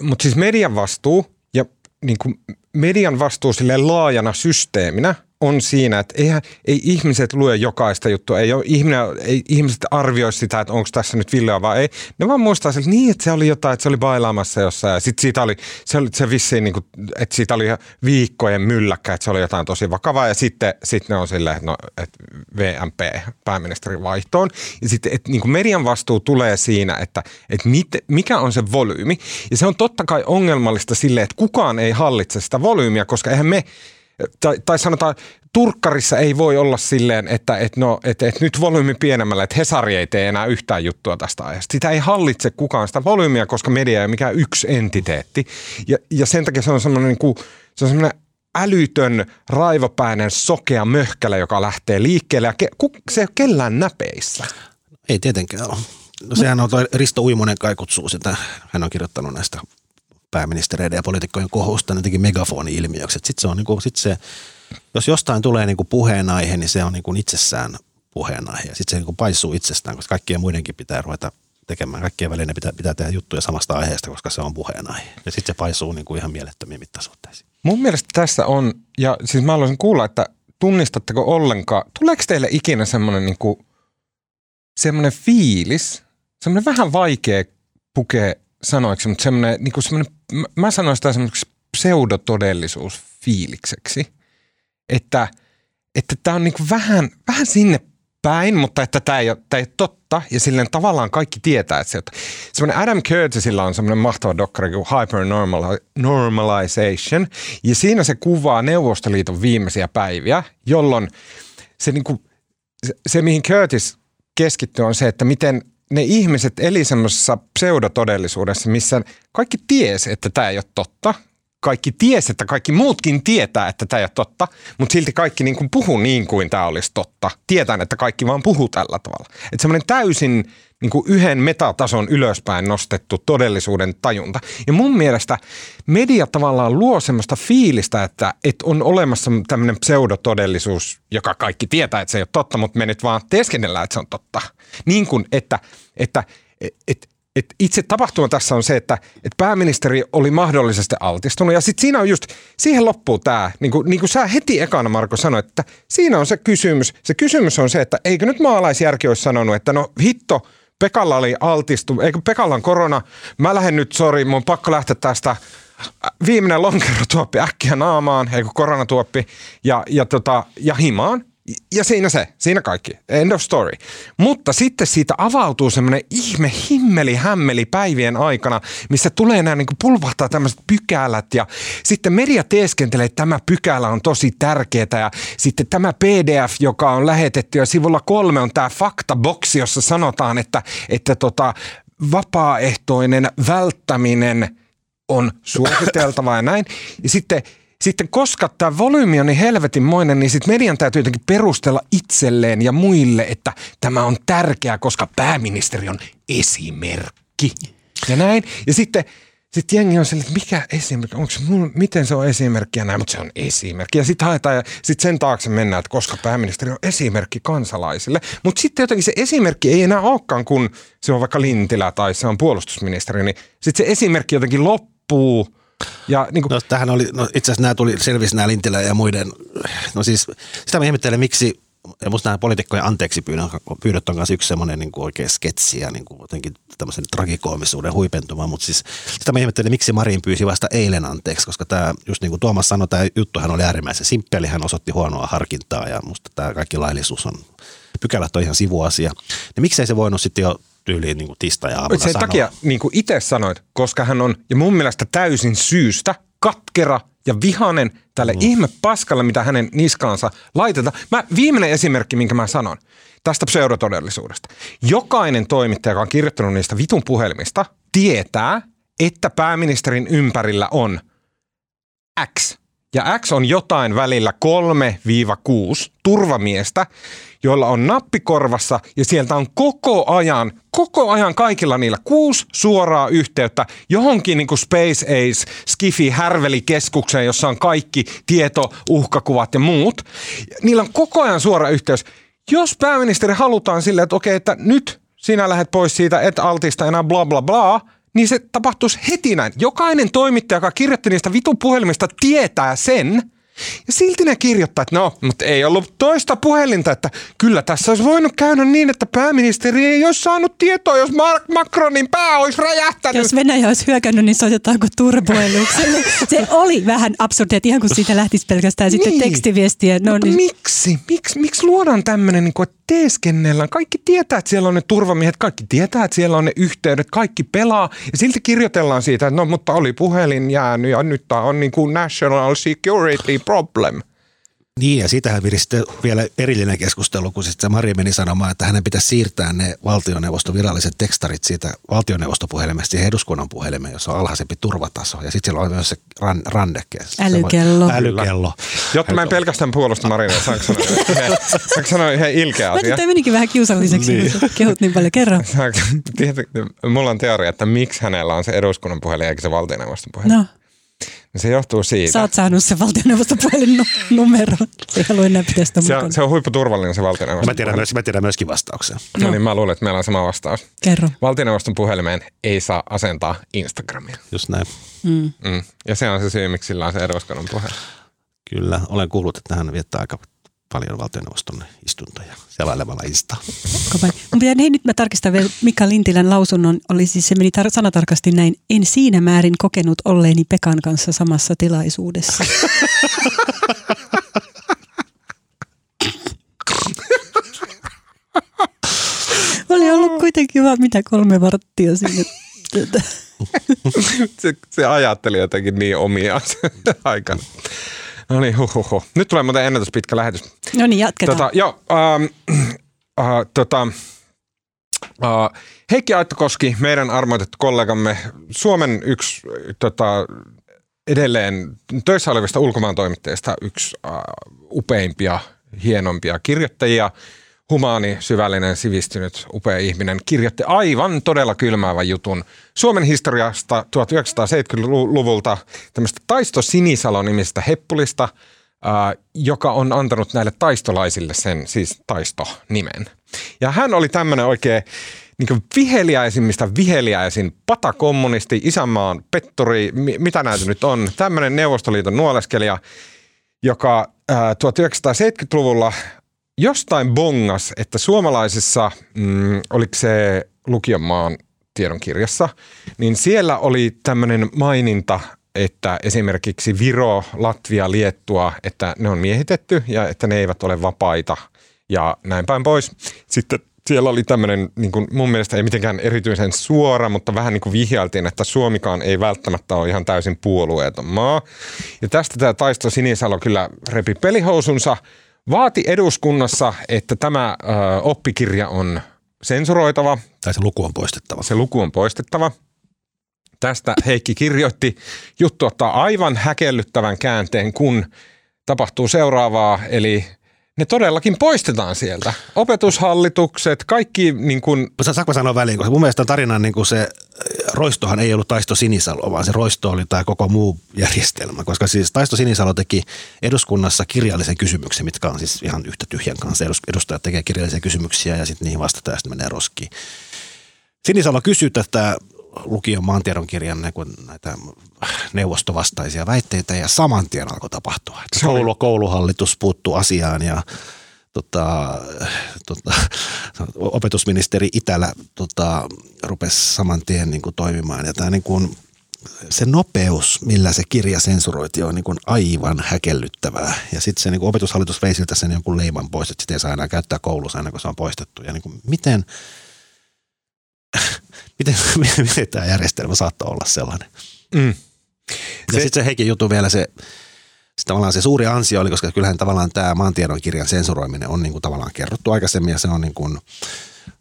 mutta siis median vastuu ja niin kuin median vastuu sille laajana systeeminä on siinä, että eihän, ei ihmiset lue jokaista juttua, ei, ihminen, ei ihmiset arvioi sitä, että onko tässä nyt villaa vai ei. Ne vaan muistaa että niin, että se oli jotain, että se oli bailaamassa jossain ja sitten siitä oli, se, oli, se vissiin niin kuin, että siitä oli viikkojen mylläkkä, että se oli jotain tosi vakavaa ja sitten sit ne on silleen, että, no, että VMP, pääministerin vaihtoon. Ja sitten että niin kuin median vastuu tulee siinä, että, että mit, mikä on se volyymi. Ja se on totta kai ongelmallista silleen, että kukaan ei hallitse sitä volyymiä, koska eihän me tai, tai sanotaan, Turkkarissa ei voi olla silleen, että, että, no, että, että nyt volyymi pienemmällä, että Hesari ei tee enää yhtään juttua tästä ajasta. Sitä ei hallitse kukaan sitä volyymiä, koska media ei ole mikään yksi entiteetti. Ja, ja sen takia se on semmoinen, niin kuin, se on semmoinen älytön, raivopäinen, sokea möhkälä, joka lähtee liikkeelle ja ke, ku, se ei ole kellään näpeissä. Ei tietenkään ole. No sehän on toi Risto Uimonen kai kutsuu sitä. Hän on kirjoittanut näistä pääministereiden ja poliitikkojen kohusta jotenkin megafoni-ilmiöksi. Sitten se on niin kuin, sit se, jos jostain tulee niin kuin puheenaihe, niin se on niin kuin itsessään puheenaihe. Sitten se niin kuin paisuu itsestään, koska kaikkien muidenkin pitää ruveta tekemään. Kaikkien välillä pitää, pitää tehdä juttuja samasta aiheesta, koska se on puheenaihe. Ja sitten se paisuu niin kuin ihan mielettömiin mittasuhteisiin. Mun mielestä tässä on, ja siis mä haluaisin kuulla, että tunnistatteko ollenkaan, tuleeko teille ikinä semmoinen niin kuin, semmoinen fiilis, semmoinen vähän vaikea pukea sanoiksi, mutta semmoinen, niin kuin semmoinen mä sanoin sitä semmoiseksi pseudotodellisuusfiilikseksi, että että tämä on niin kuin vähän, vähän sinne päin, mutta että tämä ei, ei ole totta ja silleen tavallaan kaikki tietää, että se on. Semmoinen Adam Curtisilla on semmoinen mahtava dokkari kuin Hypernormalization ja siinä se kuvaa Neuvostoliiton viimeisiä päiviä, jolloin se, niin kuin, se, se mihin Curtis keskittyy on se, että miten ne ihmiset eli semmoisessa pseudotodellisuudessa, missä kaikki ties, että tämä ei ole totta. Kaikki ties, että kaikki muutkin tietää, että tämä ei ole totta, mutta silti kaikki niin kuin puhuu niin kuin tämä olisi totta. Tietään, että kaikki vaan puhuu tällä tavalla. Että semmoinen täysin niin kuin yhden metatason ylöspäin nostettu todellisuuden tajunta. Ja mun mielestä media tavallaan luo semmoista fiilistä, että, että on olemassa tämmöinen pseudotodellisuus, joka kaikki tietää, että se ei ole totta, mutta me nyt vaan teeskennellään, että se on totta. Niin kuin, että, että, että et itse tapahtuma tässä on se, että et pääministeri oli mahdollisesti altistunut ja sitten siinä on just, siihen loppuu tämä, niin kuin, niin kuin sä heti ekana Marko sanoit, että siinä on se kysymys. Se kysymys on se, että eikö nyt maalaisjärki olisi sanonut, että no hitto, Pekalla oli altistu, eikö Pekalla on korona, mä lähden nyt, sori, mun pakko lähteä tästä viimeinen lonkerotuoppi äkkiä naamaan, eikö koronatuoppi, ja, ja, tota, ja himaan. Ja siinä se, siinä kaikki. End of story. Mutta sitten siitä avautuu semmoinen ihme himmeli hämmeli päivien aikana, missä tulee nämä niin pulvahtaa tämmöiset pykälät ja sitten media teeskentelee, että tämä pykälä on tosi tärkeää ja sitten tämä PDF, joka on lähetetty ja sivulla kolme on tämä faktaboksi, jossa sanotaan, että, että tota, vapaaehtoinen välttäminen on suositeltavaa ja näin. Ja sitten sitten koska tämä volyymi on niin helvetinmoinen, niin sitten median täytyy jotenkin perustella itselleen ja muille, että tämä on tärkeää, koska pääministeri on esimerkki. Ja näin. Ja sitten sitten jengi on silleen, että mikä esimerkki, onko miten se on esimerkki ja näin, mutta se on esimerkki. Ja sitten haetaan ja sitten sen taakse mennään, että koska pääministeri on esimerkki kansalaisille. Mutta sitten jotenkin se esimerkki ei enää olekaan, kun se on vaikka Lintilä tai se on puolustusministeri, niin sitten se esimerkki jotenkin loppuu – ja, niin kuin... no, tähän oli, no, itse asiassa nämä tuli selvisi nämä Lintilä ja muiden, no siis sitä mä ihmettelen, miksi ja musta nämä poliitikkojen anteeksi pyydöt on kanssa yksi semmoinen niin kuin oikein sketsi ja niin kuin jotenkin tämmöisen tragikoomisuuden huipentuma, mutta siis sitä mä ihmettelin, miksi Marin pyysi vasta eilen anteeksi, koska tämä, just niin kuin Tuomas sanoi, tämä juttuhan oli äärimmäisen simppeli, hän osoitti huonoa harkintaa ja musta tämä kaikki laillisuus on, pykälät on ihan sivuasia. Ja miksei se voinut sitten jo tyyliin niin tiistai-aamuna Sen sanoa. takia, niin kuin itse sanoit, koska hän on, ja mun mielestä täysin syystä, katkera ja vihanen tälle mm. ihme paskalle, mitä hänen niskaansa laitetaan. Mä, viimeinen esimerkki, minkä mä sanon tästä pseudotodellisuudesta. Jokainen toimittaja, joka on kirjoittanut niistä vitun puhelimista, tietää, että pääministerin ympärillä on X. Ja X on jotain välillä 3-6 turvamiestä, joilla on nappikorvassa ja sieltä on koko ajan, koko ajan kaikilla niillä kuusi suoraa yhteyttä johonkin niin kuin Space Ace, Skifi, Härveli-keskukseen, jossa on kaikki tieto, uhkakuvat ja muut. Niillä on koko ajan suora yhteys. Jos pääministeri halutaan silleen, että okei, että nyt sinä lähdet pois siitä, et altista enää bla bla bla, niin se tapahtuisi heti näin. Jokainen toimittaja, joka kirjoitti niistä vitun puhelimista, tietää sen – ja silti ne kirjoittaa, että no, mutta ei ollut toista puhelinta, että kyllä tässä olisi voinut käydä niin, että pääministeri ei olisi saanut tietoa, jos Mark Macronin pää olisi räjähtänyt. Jos Venäjä olisi hyökännyt, niin soitetaanko turboilukselle? Se oli vähän absurdia, että ihan kun siitä lähtisi pelkästään sitten niin. tekstiviestiä. No, niin. miksi? Miksi? Miksi luodaan tämmöinen, niin kuin, että teeskennellään? Kaikki tietää, että siellä on ne turvamiehet, kaikki tietää, että siellä on ne yhteydet, kaikki pelaa. Ja silti kirjoitellaan siitä, että no, mutta oli puhelin jäänyt ja nyt tämä on niin kuin national security problem. Niin, ja siitähän viri sitten vielä erillinen keskustelu, kun sitten Mari meni sanomaan, että hänen pitäisi siirtää ne valtioneuvoston viralliset tekstarit siitä valtioneuvostopuhelimesta siihen eduskunnan puhelimeen, jossa on alhaisempi turvataso. Ja sitten siellä on myös se ran, ranneke. Älykello. Älykello. Jotta mä en pelkästään puolusta Marinia, saanko sanoa, saanko sanoa yhden ilkeä Mä asia? tämä menikin vähän kiusalliseksi, niin. kun kehut niin paljon kerran. Saanko- Mulla on teoria, että miksi hänellä on se eduskunnan puhelin eikä se valtioneuvoston puhelin. No, Se johtuu siitä. sä oot saanut se valtioneuvoston puhelin nu- numero. Se ei halua enää pitää sitä se, on, se on huipputurvallinen se valtioneuston Mä tiedän, myös, mä tiedän myöskin vastauksen. No. niin mä luulen, että meillä on sama vastaus. Kerro. Valtioneuvoston puhelimeen ei saa asentaa Instagramia. Just näin. Mm. Mm. Ja se on se syy, miksi sillä on se eduskunnan puhelin. Kyllä, olen kuullut, että hän viettää aika paljon valtioneuvoston istuntoja selailemalla. Mun pitää, hei, nyt mä tarkistan vielä Mika Lintilän lausunnon. Oli siis, se meni tar- sanatarkasti näin. En siinä määrin kokenut olleeni Pekan kanssa samassa tilaisuudessa. Oli ollut kuitenkin vaan mitä kolme varttia sinne. Se, se ajatteli jotenkin niin omia aikana. No niin, huhuhu. Nyt tulee muuten ennätys pitkä lähetys. No niin, jatketaan. Tota, joo, ähm, äh, tota, äh, Heikki Aittokoski, meidän armoitettu kollegamme, Suomen yksi äh, tota, edelleen töissä olevista ulkomaan toimittajista yksi äh, upeimpia, hienompia kirjoittajia, humaani, syvällinen, sivistynyt, upea ihminen, kirjoitti aivan todella kylmäävän jutun Suomen historiasta 1970-luvulta tämmöistä Taisto Sinisalo-nimisestä heppulista, ää, joka on antanut näille taistolaisille sen siis Taisto-nimen. Ja hän oli tämmöinen oikein niin viheliäisimmistä viheliäisin patakommunisti, isänmaan petturi, mi- mitä näitä nyt on, tämmöinen Neuvostoliiton nuoleskelija, joka ää, 1970-luvulla jostain bongas, että suomalaisessa, mm, oliko se Lukionmaan tiedonkirjassa, niin siellä oli tämmöinen maininta, että esimerkiksi Viro, Latvia, Liettua, että ne on miehitetty ja että ne eivät ole vapaita ja näin päin pois. Sitten siellä oli tämmöinen, niin kuin mun mielestä ei mitenkään erityisen suora, mutta vähän niin kuin vihjailtiin, että Suomikaan ei välttämättä ole ihan täysin puolueeton maa. Ja tästä tämä Taisto Sinisalo kyllä repi pelihousunsa, vaati eduskunnassa, että tämä ö, oppikirja on sensuroitava, Tai se luku on poistettava. se luku on poistettava. Tästä Heikki kirjoitti. Juttu ottaa aivan häkellyttävän käänteen, kun tapahtuu seuraavaa, eli ne todellakin poistetaan sieltä. Opetushallitukset, kaikki niin kuin, Sa- Saanko sanoa väliin, koska mun mielestä tarinan niin kuin se äh, roistohan ei ollut Taisto Sinisalo, vaan se roisto oli tämä koko muu järjestelmä. Koska siis Taisto Sinisalo teki eduskunnassa kirjallisen kysymyksen, mitkä on siis ihan yhtä tyhjän kanssa. Edus- Edustajat tekee kirjallisia kysymyksiä ja sitten niihin vastataan ja sitten menee roskiin. Sinisalo kysyi tätä lukion maantiedon kirjan niin kuin näitä neuvostovastaisia väitteitä ja saman tien alkoi tapahtua. Että koulu, kouluhallitus puuttuu asiaan ja tota, tota, opetusministeri Itälä tota, rupesi saman tien niin kuin toimimaan. Ja tämä niin kuin, se nopeus, millä se kirja sensuroitiin, on niin kuin aivan häkellyttävää. Ja sitten se niin kuin opetushallitus vei siltä sen jonkun leiman pois, että sitä ei saa enää käyttää koulussa ennen kuin se on poistettu. Ja niin kuin, miten, miten, miten tämä järjestelmä saattaa olla sellainen? mm, Ja Se- sitten se Heikin jutu vielä se, se, tavallaan se suuri ansio oli, koska kyllähän tavallaan tämä maantiedon kirjan sensuroiminen on niin kuin tavallaan kerrottu aikaisemmin ja se on niin kuin,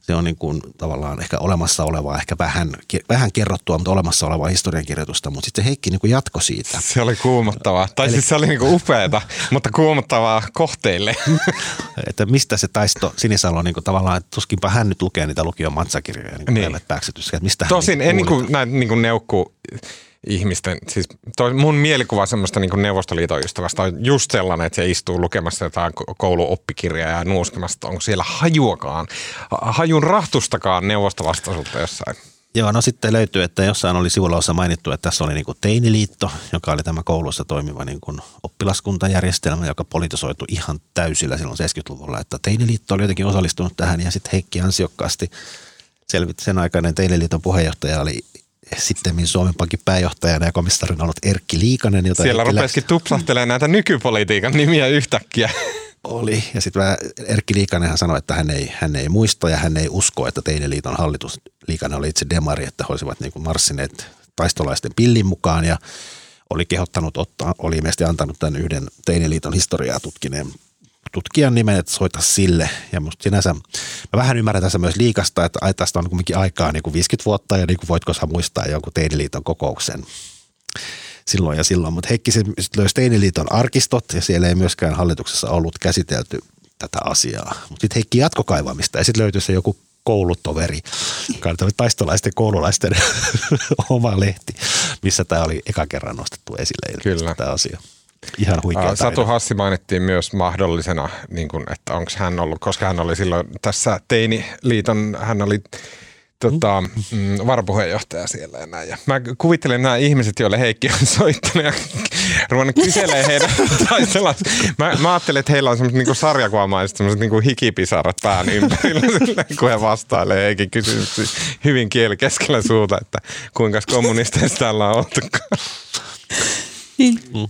se on niin kuin tavallaan ehkä olemassa olevaa, ehkä vähän, vähän kerrottua, mutta olemassa olevaa historiankirjoitusta, mutta sitten se Heikki niin kuin jatko siitä. se oli kuumottavaa. Tai siis se oli niin kuin upeata, mutta kuumottavaa kohteille. Että mistä se taisto Sinisalo niin kuin tavallaan, että tuskinpa hän nyt lukee niitä lukion matsakirjoja niin Niin. niin. mistä hän Tosin en niin kuin, näin niin kuin neukku ihmisten, siis toi, mun mielikuva semmoista niin Neuvostoliiton ystävästä on just sellainen, että se istuu lukemassa jotain ko- kouluoppikirjaa ja nuuskemassa, että onko siellä hajuakaan, ha- hajun rahtustakaan neuvostovastaisuutta jossain. Joo, no sitten löytyy, että jossain oli sivulla mainittu, että tässä oli niin kuin teiniliitto, joka oli tämä koulussa toimiva niin kuin oppilaskuntajärjestelmä, joka politisoitu ihan täysillä silloin 70-luvulla. Että teiniliitto oli jotenkin osallistunut tähän ja sitten Heikki ansiokkaasti selvitti sen aikainen teiniliiton puheenjohtaja oli sitten Suomen Pankin pääjohtajana ja komissarina ollut Erkki Liikanen, jota Siellä Heikki lä- rupesikin tupsahtelemaan näitä nykypolitiikan nimiä yhtäkkiä. oli. Ja sitten Erkki Liikanenhan sanoi, että hän ei, hän ei muista ja hän ei usko, että Teiniliiton hallitus, Liikanen oli itse demari, että he olisivat niin kuin marssineet taistolaisten pillin mukaan ja oli kehottanut ottaa, oli ilmeisesti antanut tämän yhden teiniliiton historiaa tutkineen tutkijan nimen, että soita sille. Ja musta sinänsä, mä vähän ymmärrän tässä myös liikasta, että tästä on kuitenkin aikaa niin kuin 50 vuotta ja niin kuin voitko sä muistaa jonkun teiniliiton kokouksen silloin ja silloin. Mutta Heikki löysi teiniliiton arkistot ja siellä ei myöskään hallituksessa ollut käsitelty tätä asiaa. Mutta sitten Heikki jatko kaivamista ja sitten löytyi se joku koulutoveri, taistolaisten koululaisten oma lehti, missä tämä oli eka kerran nostettu esille Kyllä. tämä asia. Ihan huikea Satu Hassi mainittiin myös mahdollisena, niin kuin, että onko hän ollut, koska hän oli silloin tässä Teiniliiton, hän oli tota, mm, varapuheenjohtaja siellä ja näin. Ja mä kuvittelen nämä ihmiset, joille Heikki on soittanut ja ruvennut kyselee heidän taistelas. Mä, mä ajattelin, että heillä on semmoiset niinku sarjakuvamaiset semmoiset niinku hikipisarat pään ympärillä, kun he vastailee Heikin kysymyksiä hyvin kieli keskellä suuta, että kuinka kommunisteista täällä on oltukaan. Niin. Mm.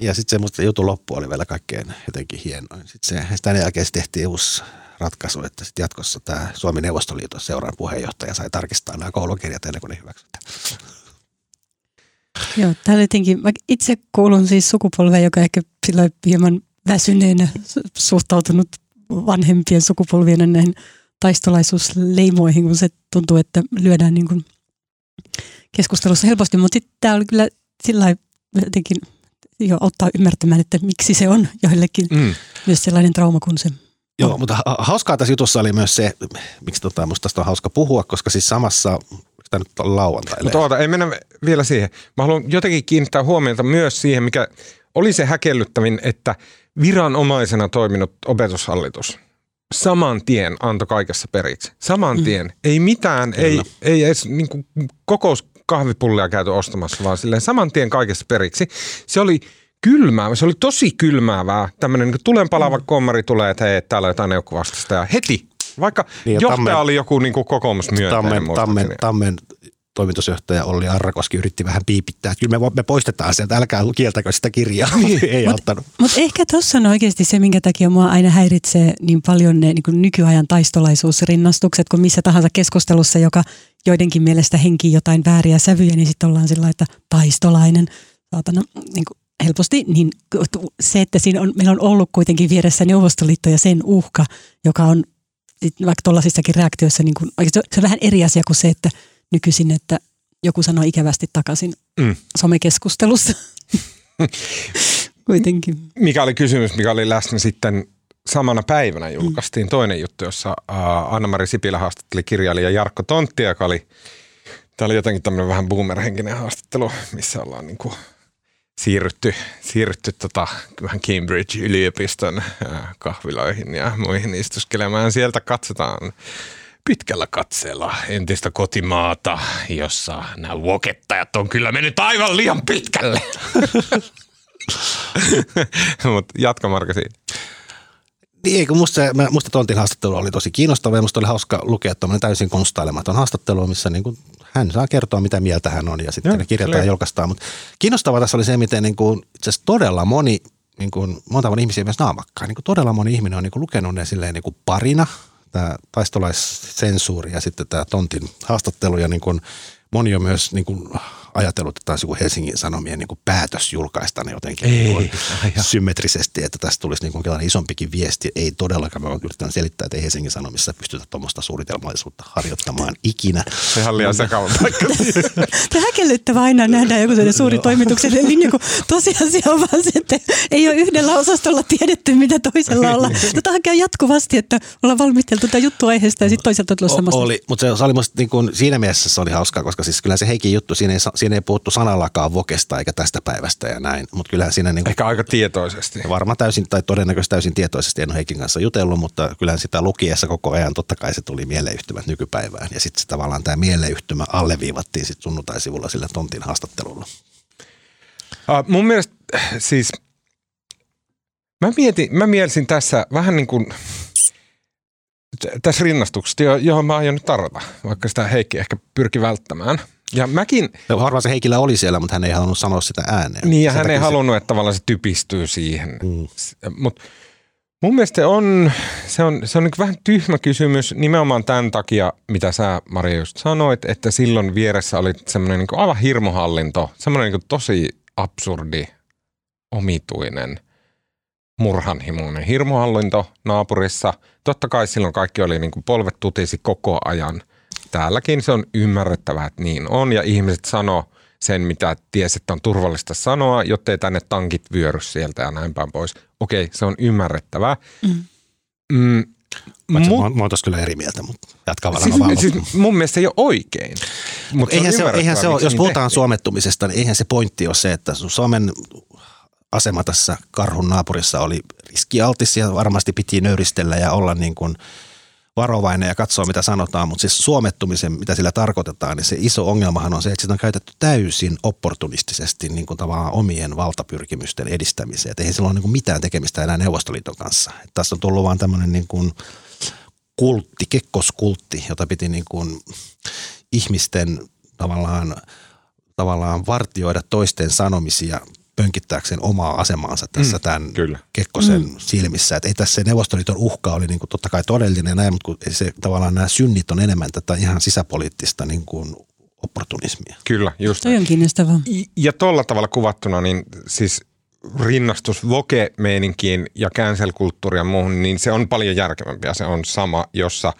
Ja sitten se musta jutun loppu oli vielä kaikkein jotenkin hienoin. Sitten se, sitä jälkeen tehtiin uusi ratkaisu, että sitten jatkossa tämä Suomen Neuvostoliiton seuran puheenjohtaja sai tarkistaa nämä koulukirjat ennen kuin ne hyväksytään. Joo, täällä jotenkin, mä itse kuulun siis sukupolveen, joka ehkä sillä hieman väsyneenä suhtautunut vanhempien sukupolvien näihin taistolaisuusleimoihin, kun se tuntuu, että lyödään niin kuin keskustelussa helposti, mutta sitten tämä oli kyllä sillä jotenkin jo auttaa ymmärtämään, että miksi se on joillekin mm. myös sellainen trauma kuin se Joo, mutta hauskaa tässä jutussa oli myös se, miksi tota, musta tästä on hauska puhua, koska siis samassa, tämä nyt on lauantai. Mutta oota, ei mennä vielä siihen. Mä haluan jotenkin kiinnittää huomiota myös siihen, mikä oli se häkellyttävin, että viranomaisena toiminut opetushallitus saman tien antoi kaikessa periksi. Saman mm. tien. Mm. Ei mitään, ei, ei edes niin kuin kokous kahvipullia käyty ostamassa, vaan silleen saman tien kaikessa periksi. Se oli kylmää, se oli tosi kylmäävää. Tämmöinen niin tulenpalava mm. kommari tulee, että hei, täällä on jotain neukkuvastasta ja heti vaikka niin, johtaja tammen, oli joku niin kokoomusmyönteinen. Tammen, tammen, tammen toimitusjohtaja Olli Arrakoski yritti vähän piipittää, että kyllä me, me poistetaan sieltä, älkää kieltäkö sitä kirjaa. Ei Mutta mut ehkä tuossa on oikeasti se, minkä takia mua aina häiritsee niin paljon ne niin nykyajan taistolaisuusrinnastukset, kun missä tahansa keskustelussa, joka joidenkin mielestä henkii jotain vääriä sävyjä, niin sitten ollaan sillä että taistolainen, saatana, niin kuin helposti, niin se, että siinä on, meillä on ollut kuitenkin vieressä Neuvostoliitto ja sen uhka, joka on vaikka tuollaisissakin reaktioissa, niin kuin, se on vähän eri asia kuin se, että nykyisin, että joku sanoo ikävästi takaisin mm. somekeskustelussa. kuitenkin. Mikä oli kysymys, mikä oli läsnä sitten samana päivänä julkaistiin mm. toinen juttu, jossa Anna-Mari Sipilä haastatteli kirjailija Jarkko Tontti, joka oli, tämä oli jotenkin tämmöinen vähän boomer-henkinen haastattelu, missä ollaan niin kuin siirrytty, siirrytty tota, vähän Cambridge-yliopiston kahviloihin ja muihin istuskelemaan. Sieltä katsotaan pitkällä katseella entistä kotimaata, jossa nämä wokettajat on kyllä mennyt aivan liian pitkälle. Mutta jatka Marko siitä. Niin, kun musta, musta Tontin haastattelu oli tosi kiinnostava ja musta oli hauska lukea tuommoinen täysin konstailematon haastattelu, missä niin kuin hän saa kertoa, mitä mieltä hän on ja sitten Joo, ne kirjataan ja julkaistaan. Mutta kiinnostavaa tässä oli se, miten niin kuin, itse todella moni, niin kuin, monta moni ihmisiä myös naamakkaan, niin kuin todella moni ihminen on niin kuin lukenut ne silleen niin kuin parina, tämä taistolaissensuuri ja sitten tämä Tontin haastattelu ja niin kuin, moni on myös niin kuin, ajatellut, että taisi Helsingin Sanomien niin kuin päätös julkaista ne jotenkin ei, niin kuin symmetrisesti, että tästä tulisi niin kuin isompikin viesti. Ei todellakaan, mä yritän selittää, että ei Helsingin Sanomissa pystytä tuommoista suunnitelmallisuutta harjoittamaan ikinä. Se on liian sekava paikka. Tämä häkellyttävä aina nähdään joku sellainen suuri toimituksen linja, kun tosiasia on vaan se, että ei ole yhdellä osastolla tiedetty, mitä toisella ollaan. No tähän käy jatkuvasti, että ollaan valmisteltu tätä juttu aiheesta ja sitten toiselta on samasta. Oli, mutta se, se oli musta niin kuin, siinä mielessä se oli hauskaa, koska siis kyllä se Heikin juttu, siinä ei, siinä ei puhuttu sanallakaan vokesta eikä tästä päivästä ja näin. Mutta kyllähän siinä niin kuin, Ehkä aika tietoisesti. Varmaan täysin tai todennäköisesti täysin tietoisesti en ole Heikin kanssa jutellut, mutta kyllähän sitä lukiessa koko ajan totta kai se tuli mieleyhtymät nykypäivään. Ja sitten tavallaan tämä mieleyhtymä alleviivattiin sitten sunnuntaisivulla sillä tontin haastattelulla. Uh, mun mielestä siis mä, mietin, mä mielisin tässä vähän niin kuin tässä rinnastuksesta, johon mä aion nyt tarvita, vaikka sitä Heikki ehkä pyrki välttämään – ja mäkin... No, harvaan se Heikillä oli siellä, mutta hän ei halunnut sanoa sitä ääneen. Niin ja hän ei se... halunnut, että tavallaan se typistyy siihen. Mm. Mutta mun mielestä on, se on, se on niin vähän tyhmä kysymys nimenomaan tämän takia, mitä sä Maria just sanoit, että silloin vieressä oli semmoinen niin aivan hirmohallinto, semmoinen niin tosi absurdi, omituinen, murhanhimoinen hirmuhallinto naapurissa. Totta kai silloin kaikki oli niin kuin polvet tutisi koko ajan. Täälläkin se on ymmärrettävää, että niin on ja ihmiset sanoo sen, mitä ties, että on turvallista sanoa, jottei tänne tankit vyöry sieltä ja näin päin pois. Okei, se on ymmärrettävää. Mm. Mm, Mut, mä, mä oon kyllä eri mieltä, mutta jatkaa varmaan siis, siis mun mielestä se ei ole oikein. Mut eihän se, eihän se ole, jos niin puhutaan tehtiin. suomettumisesta, niin eihän se pointti ole se, että Suomen asema tässä karhun naapurissa oli riskialtis ja varmasti piti nöyristellä ja olla niin kuin varovainen ja katsoa, mitä sanotaan, mutta siis suomettumisen, mitä sillä tarkoitetaan, niin se iso ongelmahan on se, että sitä on käytetty täysin opportunistisesti niin kuin tavallaan omien valtapyrkimysten edistämiseen. Että eihän sillä ole niin kuin mitään tekemistä enää Neuvostoliiton kanssa. Että tässä on tullut vaan tämmöinen niin kuin kultti, kekkoskultti, jota piti niin kuin ihmisten tavallaan, tavallaan vartioida toisten sanomisia pönkittääkseen omaa asemaansa tässä mm, tämän kyllä. Kekkosen mm. silmissä. Että ei tässä se Neuvostoliiton uhka oli niin kuin totta kai todellinen ja näin, mutta kun se, tavallaan nämä synnit on enemmän tätä ihan sisäpoliittista niin kuin opportunismia. Kyllä, just. Toi on kiinnostavaa. Ja tuolla tavalla kuvattuna, niin siis rinnastus voke-meininkiin ja cancel-kulttuuriin ja muuhun, niin se on paljon järkevämpiä. Se on sama, jossa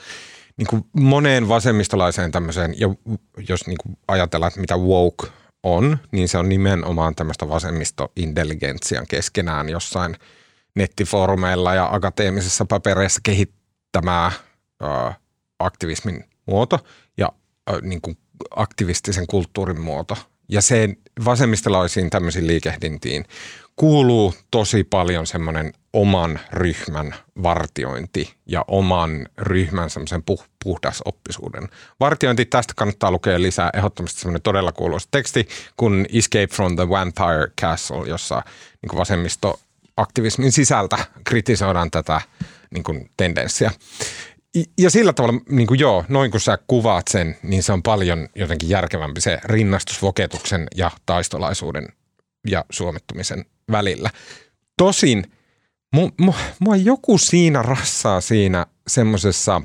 niin kuin moneen vasemmistolaiseen tämmöiseen, ja jos niin kuin ajatellaan, että mitä woke on, niin se on nimenomaan tämmöistä vasemmistointelligentsian keskenään jossain nettifoorumeilla ja akateemisissa papereissa kehittämää ö, aktivismin muoto ja ö, niin kuin aktivistisen kulttuurin muoto. Ja se vasemmistolaisiin tämmöisiin liikehdintiin kuuluu tosi paljon semmoinen oman ryhmän vartiointi ja oman ryhmän semmoisen puh- puhdasoppisuuden vartiointi. Tästä kannattaa lukea lisää ehdottomasti semmoinen todella kuuluisa teksti kuin Escape from the Vampire Castle, jossa niin vasemmisto aktivismin sisältä kritisoidaan tätä niin kuin tendenssiä. Ja sillä tavalla, niin kuin joo, noin kun sä kuvaat sen, niin se on paljon jotenkin järkevämpi se rinnastus voketuksen ja taistolaisuuden ja suomettumisen välillä. Tosin mua, mua joku siinä rassaa siinä semmoisessa,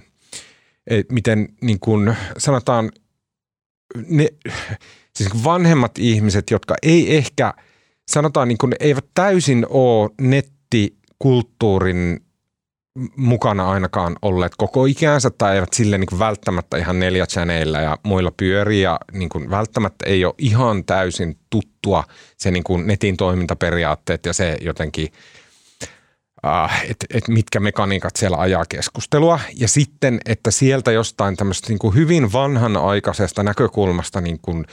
miten niin kuin sanotaan, ne, siis vanhemmat ihmiset, jotka ei ehkä, sanotaan niin kuin, eivät täysin ole nettikulttuurin mukana ainakaan olleet koko ikäänsä tai eivät sille niin välttämättä ihan neljä chaneilla ja muilla pyöriä ja niin kuin välttämättä ei ole ihan täysin tuttua se niin kuin netin toimintaperiaatteet ja se jotenkin, että et mitkä mekaniikat siellä ajaa keskustelua. Ja sitten, että sieltä jostain tämmöistä niin kuin hyvin vanhanaikaisesta näkökulmasta niin kuin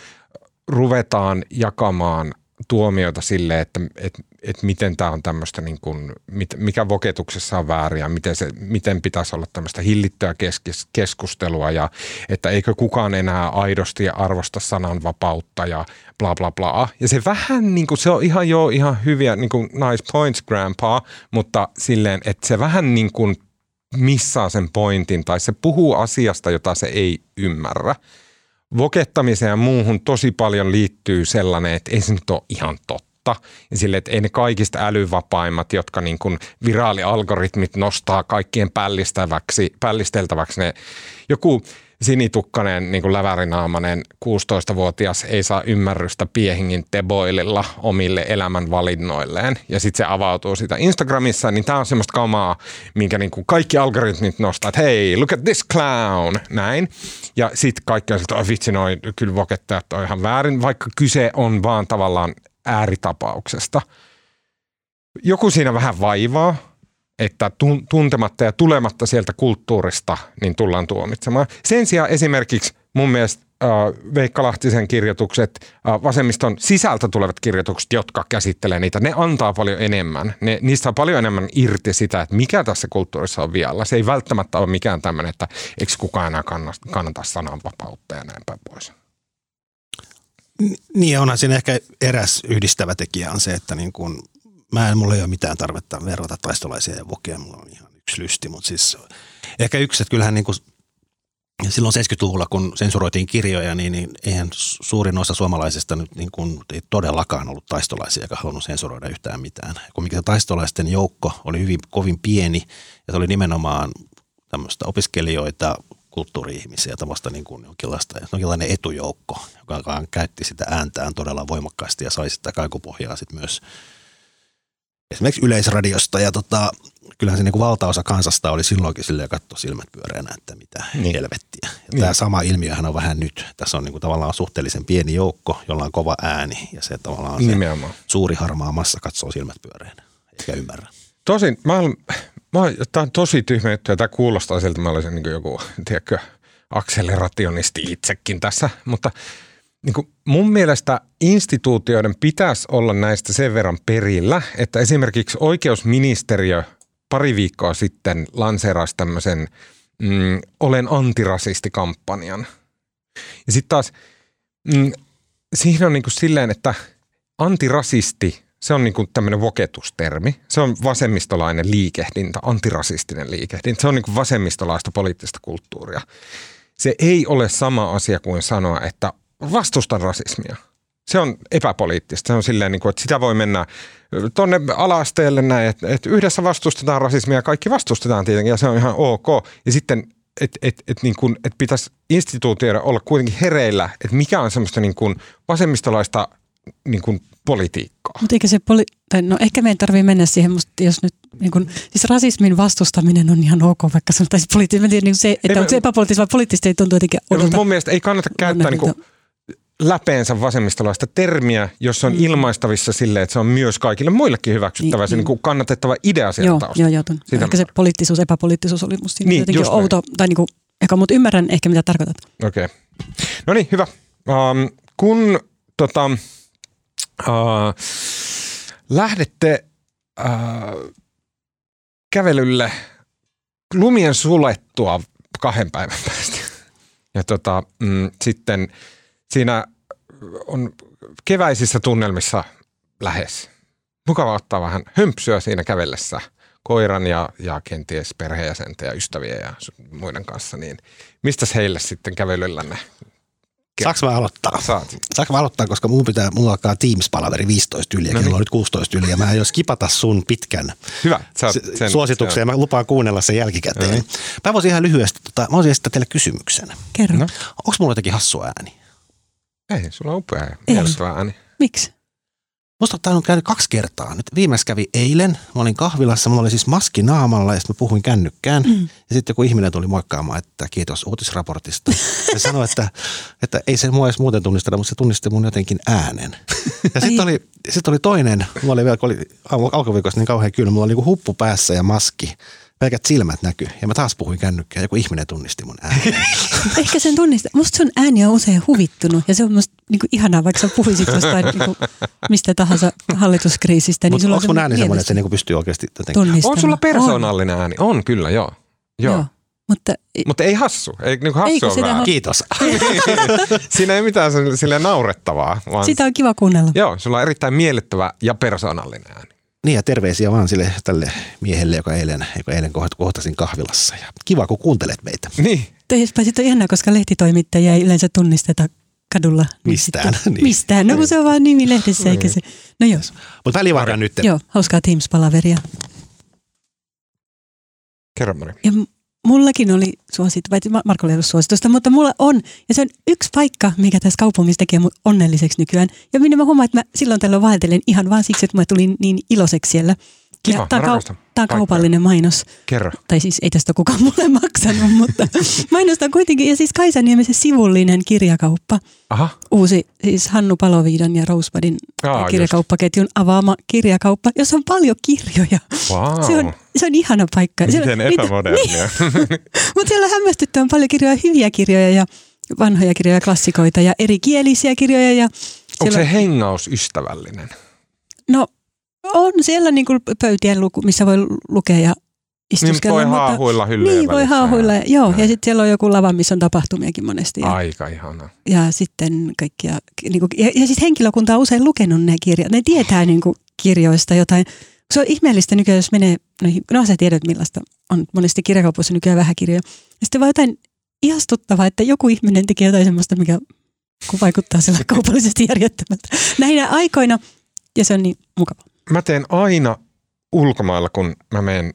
ruvetaan jakamaan – tuomioita sille, että, että, että miten tämä on tämmöistä, niin kuin, mikä voketuksessa on väärin ja miten, se, miten pitäisi olla tämmöistä hillittyä keskustelua ja että eikö kukaan enää aidosti arvosta sananvapautta ja bla bla bla. Ja se vähän niin kuin, se on ihan jo ihan hyviä, niin kuin nice points grandpa, mutta silleen, että se vähän niin kuin missaa sen pointin tai se puhuu asiasta, jota se ei ymmärrä vokettamiseen ja muuhun tosi paljon liittyy sellainen, että ei se nyt ole ihan totta. Ja sille, että ei ne kaikista älyvapaimmat, jotka niin kuin viraalialgoritmit nostaa kaikkien pällistäväksi, pällisteltäväksi ne joku sinitukkainen niin kuin lävärinaamainen 16-vuotias ei saa ymmärrystä piehingin teboililla omille elämänvalinnoilleen. Ja sitten se avautuu sitä Instagramissa, niin tämä on semmoista kamaa, minkä niin kuin kaikki algoritmit nostaa, että hei, look at this clown, näin. Ja sitten kaikki on että vitsi, noi kyllä vokettajat on ihan väärin, vaikka kyse on vaan tavallaan ääritapauksesta. Joku siinä vähän vaivaa, että tuntematta ja tulematta sieltä kulttuurista niin tullaan tuomitsemaan. Sen sijaan esimerkiksi mun mielestä Veikka Lahtisen kirjoitukset, vasemmiston sisältä tulevat kirjoitukset, jotka käsittelee niitä, ne antaa paljon enemmän. Ne, niistä on paljon enemmän irti sitä, että mikä tässä kulttuurissa on vialla. Se ei välttämättä ole mikään tämmöinen, että eikö kukaan enää kannata, kannata sananvapautta ja näin päin pois. Niin onhan siinä ehkä eräs yhdistävä tekijä on se, että niin kuin mä en, mulla ei ole mitään tarvetta verrata taistolaisia ja vokia, mulla on ihan yksi lysti, mutta siis ehkä yksi, että kyllähän niin kuin silloin 70-luvulla, kun sensuroitiin kirjoja, niin, niin eihän suurin osa suomalaisista nyt niin kuin, ei todellakaan ollut taistolaisia, eikä halunnut sensuroida yhtään mitään. Kun mikä taistolaisten joukko oli hyvin kovin pieni ja se oli nimenomaan tämmöistä opiskelijoita, kulttuuri-ihmisiä, tämmöistä niin kuin jonkinlaista, jonkinlainen etujoukko, joka käytti sitä ääntään todella voimakkaasti ja sai sitä kaikupohjaa sitten myös esimerkiksi yleisradiosta. Ja tota, kyllähän se niin kuin valtaosa kansasta oli silloinkin silleen katto silmät pyöreänä, että mitä niin. helvettiä. Ja niin. Tämä sama ilmiöhän on vähän nyt. Tässä on niin kuin tavallaan suhteellisen pieni joukko, jolla on kova ääni ja se tavallaan se Nimenomaan. suuri harmaa massa katsoo silmät pyöreänä, eikä ymmärrä. Tosin, mä olen, mä, tämä on tosi tyhmä juttu ja tämä kuulostaa siltä, mä olisin niin joku, tiedätkö, akselerationisti itsekin tässä, mutta niin kuin mun mielestä instituutioiden pitäisi olla näistä sen verran perillä, että esimerkiksi oikeusministeriö pari viikkoa sitten lanseerasi tämmöisen mm, Olen antirasistikampanjan. Ja sitten taas mm, siihen on niin kuin silleen, että antirasisti, se on niin tämmöinen voketustermi. Se on vasemmistolainen liikehdintä, antirasistinen liikehdintä. Se on niin vasemmistolaista poliittista kulttuuria. Se ei ole sama asia kuin sanoa, että vastustan rasismia. Se on epäpoliittista. Se on silleen, niin kuin, että sitä voi mennä tuonne ala-asteelle näin, että, että yhdessä vastustetaan rasismia, kaikki vastustetaan tietenkin ja se on ihan ok. Ja sitten, että et, et, niin et pitäisi instituutioida olla kuitenkin hereillä, että mikä on semmoista niin kuin vasemmistolaista niin kuin politiikkaa. Mutta eikä se poli- tai no ehkä meidän tarvii mennä siihen, musta jos nyt niin kun, siis rasismin vastustaminen on ihan ok, vaikka sanotaan poliittisesti, niin se, että ei, onko se epäpoliittista vai poliittisesti ei tuntuu jotenkin odota. Mun mielestä ei kannata käyttää niin kuin, läpeensä vasemmistolaista termiä, jos on mm. ilmaistavissa sille, että se on myös kaikille muillekin hyväksyttävä, niin, se niin. Niin kannatettava idea sieltä joo, taustalla. Joo, joo, Ehkä se poliittisuus, epäpoliittisuus oli musta niin, jotenkin outo, näin. tai niin kuin, ehkä, mutta ymmärrän ehkä mitä tarkoitat. Okei. Okay. No niin, hyvä. Um, kun tota, uh, lähdette uh, kävelylle lumien sulettua kahden päivän päästä, ja tota, mm, sitten – siinä on keväisissä tunnelmissa lähes. Mukava ottaa vähän hömpsyä siinä kävellessä koiran ja, ja kenties perheenjäsenten ja ystäviä ja muiden kanssa, niin mistäs heille sitten kävelyllänne Saanko mä aloittaa? Saat. Saanko mä aloittaa, koska mun pitää, mulla alkaa Teams-palaveri 15 yli ja no kello niin. on nyt 16 yli ja mä aion skipata sun pitkän Hyvä, sen, suosituksen ja mä lupaan kuunnella sen jälkikäteen. No niin. Mä voisin ihan lyhyesti, tota, mä voisin esittää teille kysymyksen. Kerro. No. Onko mulla jotenkin hassu ääni? Ei, sulla on upea ääni. Miksi? Musta on tainnut käydä kaksi kertaa. Nyt viimeis kävi eilen. Mä olin kahvilassa, mulla oli siis maski naamalla ja sitten mä puhuin kännykkään. Mm. Ja sitten joku ihminen tuli moikkaamaan, että kiitos uutisraportista. Se sanoi, että, että ei se mua edes muuten tunnisteta, mutta se tunnisti mun jotenkin äänen. Ja sitten oli, sit oli toinen, mulla oli vielä, kun oli alkuviikossa niin kauhean kylmä, mulla oli niin huppu päässä ja maski pelkät silmät näkyy. Ja mä taas puhuin kännykkään, joku ihminen tunnisti mun äänen. Ehkä sen tunnistaa. Musta sun ääni on usein huvittunut ja se on musta niinku ihanaa, vaikka sä puhuisit jostain niinku mistä tahansa hallituskriisistä. Niin onko mun ääni semmoinen, että se niinku pystyy oikeasti jotenkin? On sulla persoonallinen on. ääni? On kyllä, joo. joo. joo. Mutta, Mutta ei hassu. Ei, niin hassu ei, on Kiitos. Siinä ei mitään sille naurettavaa. Vaan... Sitä on kiva kuunnella. Joo, sulla on erittäin miellyttävä ja persoonallinen ääni. Niin ja terveisiä vaan sille tälle miehelle, joka eilen, joka eilen kohtasin kahvilassa. Ja kiva, kun kuuntelet meitä. Niin. Toisaalta on ihanaa, koska lehtitoimittajia ei yleensä tunnisteta kadulla. Niin mistään. niin. Mistään, no kun se on vaan nimi lehdessä eikä se. No joo. Mutta välivahdan nyt. Joo, hauskaa Teams-palaveria. Kerro Mari. Ja mullakin oli suosittu, vai Marko ollut suositusta, mutta mulla on. Ja se on yksi paikka, mikä tässä kaupungissa tekee mut onnelliseksi nykyään. Ja minä mä huomaan, että mä silloin tällöin vaeltelen ihan vaan siksi, että mä tulin niin iloiseksi siellä. Kiva, tämä on kau- kaupallinen mainos. Kerro. Tai siis ei tästä kukaan mulle maksanut, mutta mainostan kuitenkin. Ja siis Kaisaniemisen sivullinen kirjakauppa. Aha. Uusi, siis Hannu Paloviidan ja Rosebudin Aa, kirjakauppaketjun avaama kirjakauppa, jossa on paljon kirjoja. Wow. Se, on, se on ihana paikka. Miten siellä, epämodernia. Niin. mutta siellä hämmästyttävän paljon kirjoja, hyviä kirjoja ja vanhoja kirjoja, klassikoita ja erikielisiä kirjoja. Ja Onko se hengaus ystävällinen? No on siellä niin kuin pöytien luku, missä voi lukea ja istuskella. Niin voi haahuilla hyllyjen Niin voi haahuilla, joo. Ja, ja sitten siellä on joku lava, missä on tapahtumiakin monesti. Ja, Aika ihana. Ja sitten kaikkia, niin kuin, ja, ja siis henkilökunta on usein lukenut ne kirjat. Ne tietää niin kuin, kirjoista jotain. Se on ihmeellistä nykyään, jos menee noihin, no sä tiedät millaista on monesti kirjakaupoissa nykyään vähän kirjoja. Ja sitten vaan jotain ihastuttavaa, että joku ihminen tekee jotain semmoista, mikä vaikuttaa sillä kaupallisesti järjettömältä. Näinä aikoina, ja se on niin mukava mä teen aina ulkomailla, kun mä menen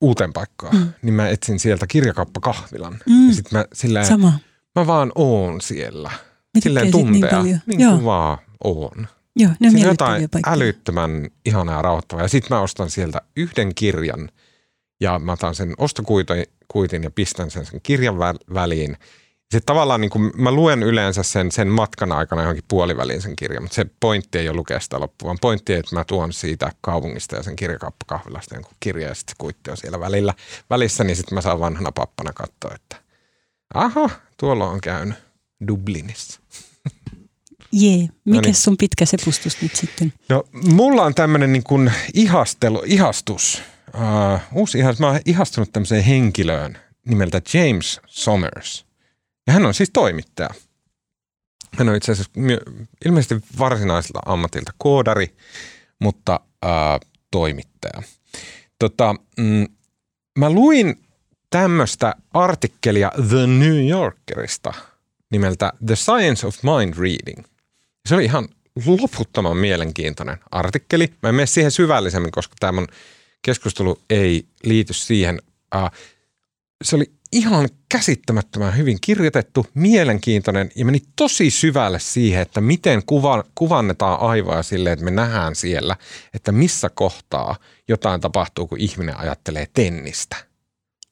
uuteen paikkaan, mm. niin mä etsin sieltä kirjakauppakahvilan. Mm. Ja sit mä silleen, Sama. mä vaan oon siellä. Mä Silleen tykkäsin niin niin Joo. kuin vaan oon. Joo, ne on Siinä jotain paikkoja. älyttömän ihanaa ja rauhoittavaa. Ja sitten mä ostan sieltä yhden kirjan ja mä otan sen ostokuitin ja pistän sen sen kirjan vä- väliin. Se tavallaan niin kuin, mä luen yleensä sen, sen matkan aikana johonkin puoliväliin sen kirjan, mutta se pointti ei ole lukea sitä loppuun, vaan pointti, että mä tuon siitä kaupungista ja sen kirjakauppakahvilasta jonkun kirja ja sitten se kuitti on siellä välillä, välissä, niin sitten mä saan vanhana pappana katsoa, että aha, tuolla on käynyt Dublinissa. Jee, mikä niin. sun pitkä sepustus nyt sitten? No, mulla on tämmöinen niin kuin ihastelu, ihastus. Uh, uusi ihastus. Mä oon ihastunut tämmöiseen henkilöön nimeltä James Somers. Ja hän on siis toimittaja. Hän on itse asiassa ilmeisesti varsinaiselta ammatilta koodari, mutta uh, toimittaja. Tota, mm, mä luin tämmöistä artikkelia The New Yorkerista nimeltä The Science of Mind Reading. Se oli ihan loputtoman mielenkiintoinen artikkeli. Mä en mene siihen syvällisemmin, koska tämä mun keskustelu ei liity siihen. Se oli ihan käsittämättömän hyvin kirjoitettu, mielenkiintoinen ja meni tosi syvälle siihen, että miten kuva, kuvannetaan aivoja silleen, että me nähdään siellä, että missä kohtaa jotain tapahtuu, kun ihminen ajattelee tennistä.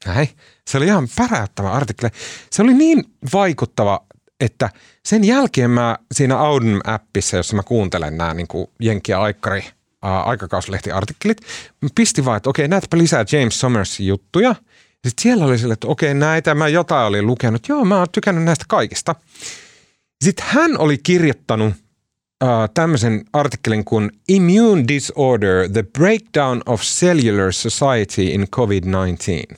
Näin. Se oli ihan päräyttävä artikkeli. Se oli niin vaikuttava, että sen jälkeen mä siinä Audun-appissa, jossa mä kuuntelen nämä niin kuin Jenkki ja aikakauslehtiartikkelit, mä pistin vaan, että okei, näetpä lisää James Somersin juttuja. Sitten siellä oli sille, että okei, näitä mä jotain olin lukenut. Joo, mä oon tykännyt näistä kaikista. Sitten hän oli kirjoittanut äh, tämmöisen artikkelin kuin Immune Disorder, The Breakdown of Cellular Society in COVID-19.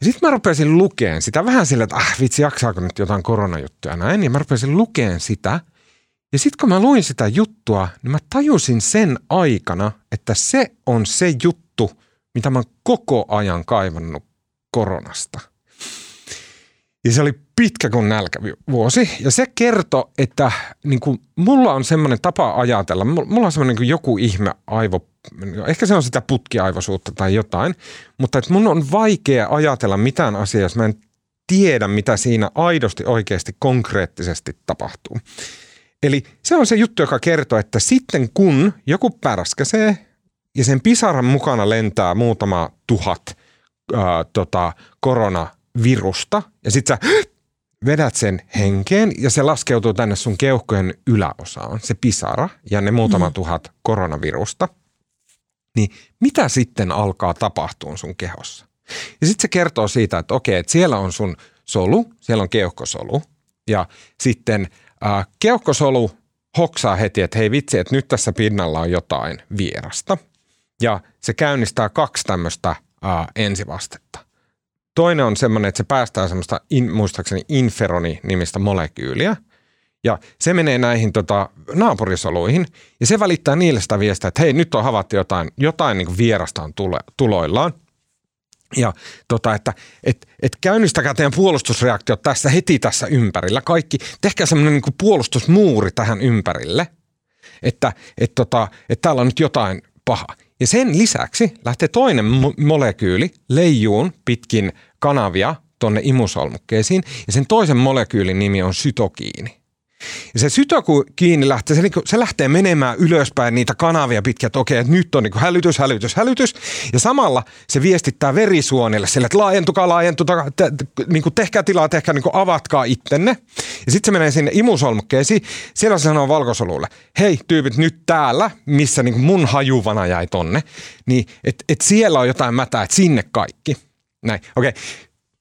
Ja sitten mä rupesin lukeen sitä vähän sillä, että ah vitsi, jaksaako nyt jotain koronajuttuja näin. Ja mä rupesin lukeen sitä. Ja sitten kun mä luin sitä juttua, niin mä tajusin sen aikana, että se on se juttu, mitä mä koko ajan kaivannut koronasta. Ja se oli pitkä kuin nälkävuosi. Ja se kertoi, että niin kuin, mulla on semmoinen tapa ajatella. Mulla on semmoinen niin joku ihme aivo, ehkä se on sitä putkiaivoisuutta tai jotain. Mutta että mun on vaikea ajatella mitään asiaa, jos mä en tiedä, mitä siinä aidosti oikeasti konkreettisesti tapahtuu. Eli se on se juttu, joka kertoo, että sitten kun joku pärskäsee ja sen pisaran mukana lentää muutama tuhat ää, tota, koronavirusta ja sitten sä vedät sen henkeen ja se laskeutuu tänne sun keuhkojen yläosaan, se pisara ja ne muutama mm. tuhat koronavirusta, niin mitä sitten alkaa tapahtua sun kehossa? Ja sitten se kertoo siitä, että okei, että siellä on sun solu, siellä on keuhkosolu ja sitten äh, keuhkosolu hoksaa heti, että hei vitsi, että nyt tässä pinnalla on jotain vierasta. Ja se käynnistää kaksi tämmöistä äh, ensivastetta. Toinen on semmoinen, että se päästää semmoista, in, muistaakseni inferoni-nimistä molekyyliä. Ja se menee näihin tota, naapurisoluihin ja se välittää niille sitä viestiä, että hei nyt on havaittu jotain, jotain niin vierasta on tule, tuloillaan. Ja tota, että et, et käynnistäkää teidän puolustusreaktiot tässä heti tässä ympärillä. Kaikki, tehkää semmoinen niin puolustusmuuri tähän ympärille, että et tota, et täällä on nyt jotain paha. Ja sen lisäksi lähtee toinen mo- molekyyli leijuun pitkin kanavia tonne imusolmukkeisiin ja sen toisen molekyylin nimi on sytokiini. Ja se sytokiini lähtee, se, niinku, se lähtee menemään ylöspäin niitä kanavia pitkin, että okei, että nyt on niinku hälytys, hälytys, hälytys. Ja samalla se viestittää verisuonille sille, että laajentukaa, laajentukaa, te, te, niinku tehkää tilaa, tehkää, niinku avatkaa ittenne. Ja sitten se menee sinne imusolmukkeisiin. Siellä se sanoo valkosolulle, hei tyypit nyt täällä, missä niinku mun hajuvana jäi tonne, niin että et siellä on jotain mätää, että sinne kaikki. Näin, okei. Okay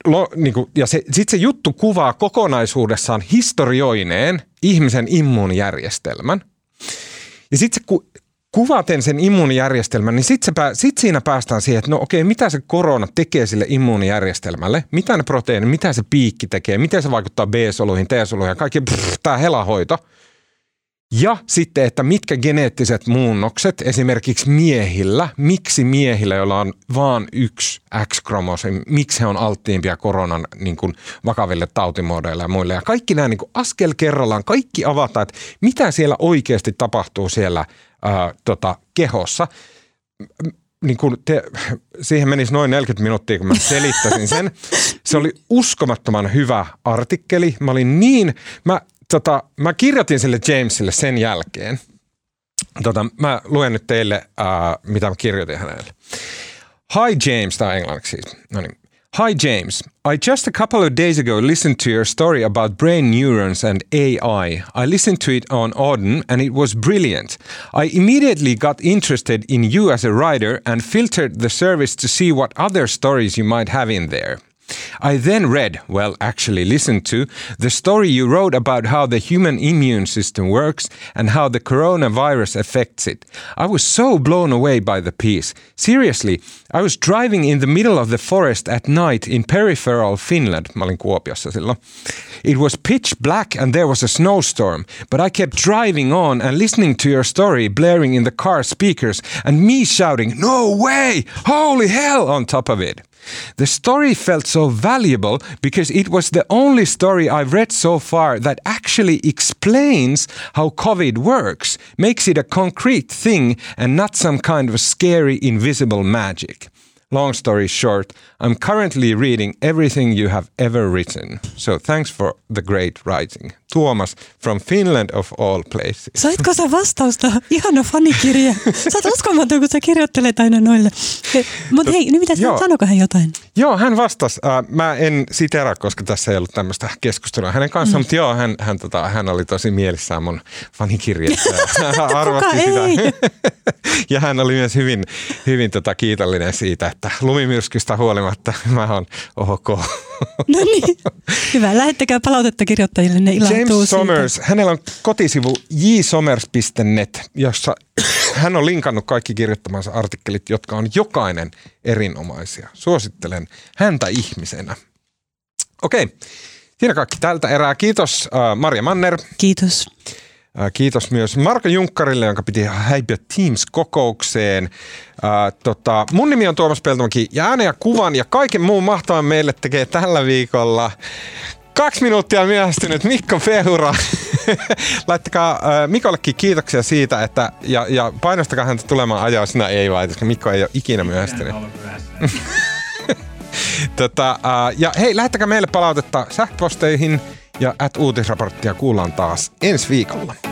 lo, niin kuin, ja sitten se juttu kuvaa kokonaisuudessaan historioineen ihmisen immuunijärjestelmän. Ja sitten se ku, kuvaten sen immuunijärjestelmän, niin sitten sit siinä päästään siihen, että no okei, mitä se korona tekee sille immuunijärjestelmälle, mitä ne proteiinit, mitä se piikki tekee, miten se vaikuttaa B-soluihin, T-soluihin ja kaikki tämä helahoito. Ja sitten, että mitkä geneettiset muunnokset esimerkiksi miehillä, miksi miehillä, joilla on vaan yksi X-kromosomi, miksi he on alttiimpia koronan niin kuin vakaville tautimuodoille ja muille. Ja kaikki nämä niin kuin askel kerrallaan, kaikki avataan, että mitä siellä oikeasti tapahtuu siellä ää, tota, kehossa. niin kun te, siihen menisi noin 40 minuuttia, kun mä selittäisin sen. Se oli uskomattoman hyvä artikkeli. Mä olin niin, mä, tota, mä kirjoitin sille Jamesille sen jälkeen. Tota, mä luen nyt teille, uh, mitä mä kirjoitin hänelle. Hi James, tämä englanniksi siis. No niin. Hi James, I just a couple of days ago listened to your story about brain neurons and AI. I listened to it on Auden and it was brilliant. I immediately got interested in you as a writer and filtered the service to see what other stories you might have in there. I then read, well, actually listened to, the story you wrote about how the human immune system works and how the coronavirus affects it. I was so blown away by the piece. Seriously, I was driving in the middle of the forest at night in peripheral Finland. It was pitch black and there was a snowstorm, but I kept driving on and listening to your story blaring in the car speakers and me shouting, No way! Holy hell! on top of it. The story felt so valuable because it was the only story I've read so far that actually explains how COVID works, makes it a concrete thing and not some kind of scary invisible magic. Long story short, I'm currently reading everything you have ever written. So thanks for the great writing. Tuomas from Finland of all places. Saitko sä vastausta? Ihana fanikirja. Sä oot uskomaton, kun sä kirjoittelet aina noille. Mutta hei, nyt mitä sä sanoiko hän jotain? Joo, hän vastasi. Äh, mä en sitera, koska tässä ei ollut tämmöistä keskustelua hänen kanssaan, mm. mutta joo, hän, hän, tota, hän oli tosi mielissään mun fanikirjasta. arvosti sitä. ja hän oli myös hyvin, hyvin tota, kiitollinen siitä, että lumimyrskystä huolimatta mä oon ok. no niin, hyvä. Lähettäkää palautetta kirjoittajille, ne James Somers, siitä. hänellä on kotisivu jsomers.net, jossa hän on linkannut kaikki kirjoittamansa artikkelit, jotka on jokainen erinomaisia. Suosittelen häntä ihmisenä. Okei, siinä kaikki tältä erää. Kiitos uh, Marja Manner. Kiitos. Kiitos myös Marko Junkkarille, jonka piti häipyä Teams-kokoukseen. tota, mun nimi on Tuomas Peltomäki ja äänen ja kuvan ja kaiken muun mahtavan meille tekee tällä viikolla kaksi minuuttia myöhästynyt Mikko Fehura. Laittakaa äh, Mikollekin kiitoksia siitä, että ja, ja painostakaa häntä tulemaan sinä ei vai, koska Mikko ei ole ikinä myöhästynyt. tota, äh, ja hei, lähettäkää meille palautetta sähköposteihin ja at uutisraporttia kuullaan taas ensi viikolla.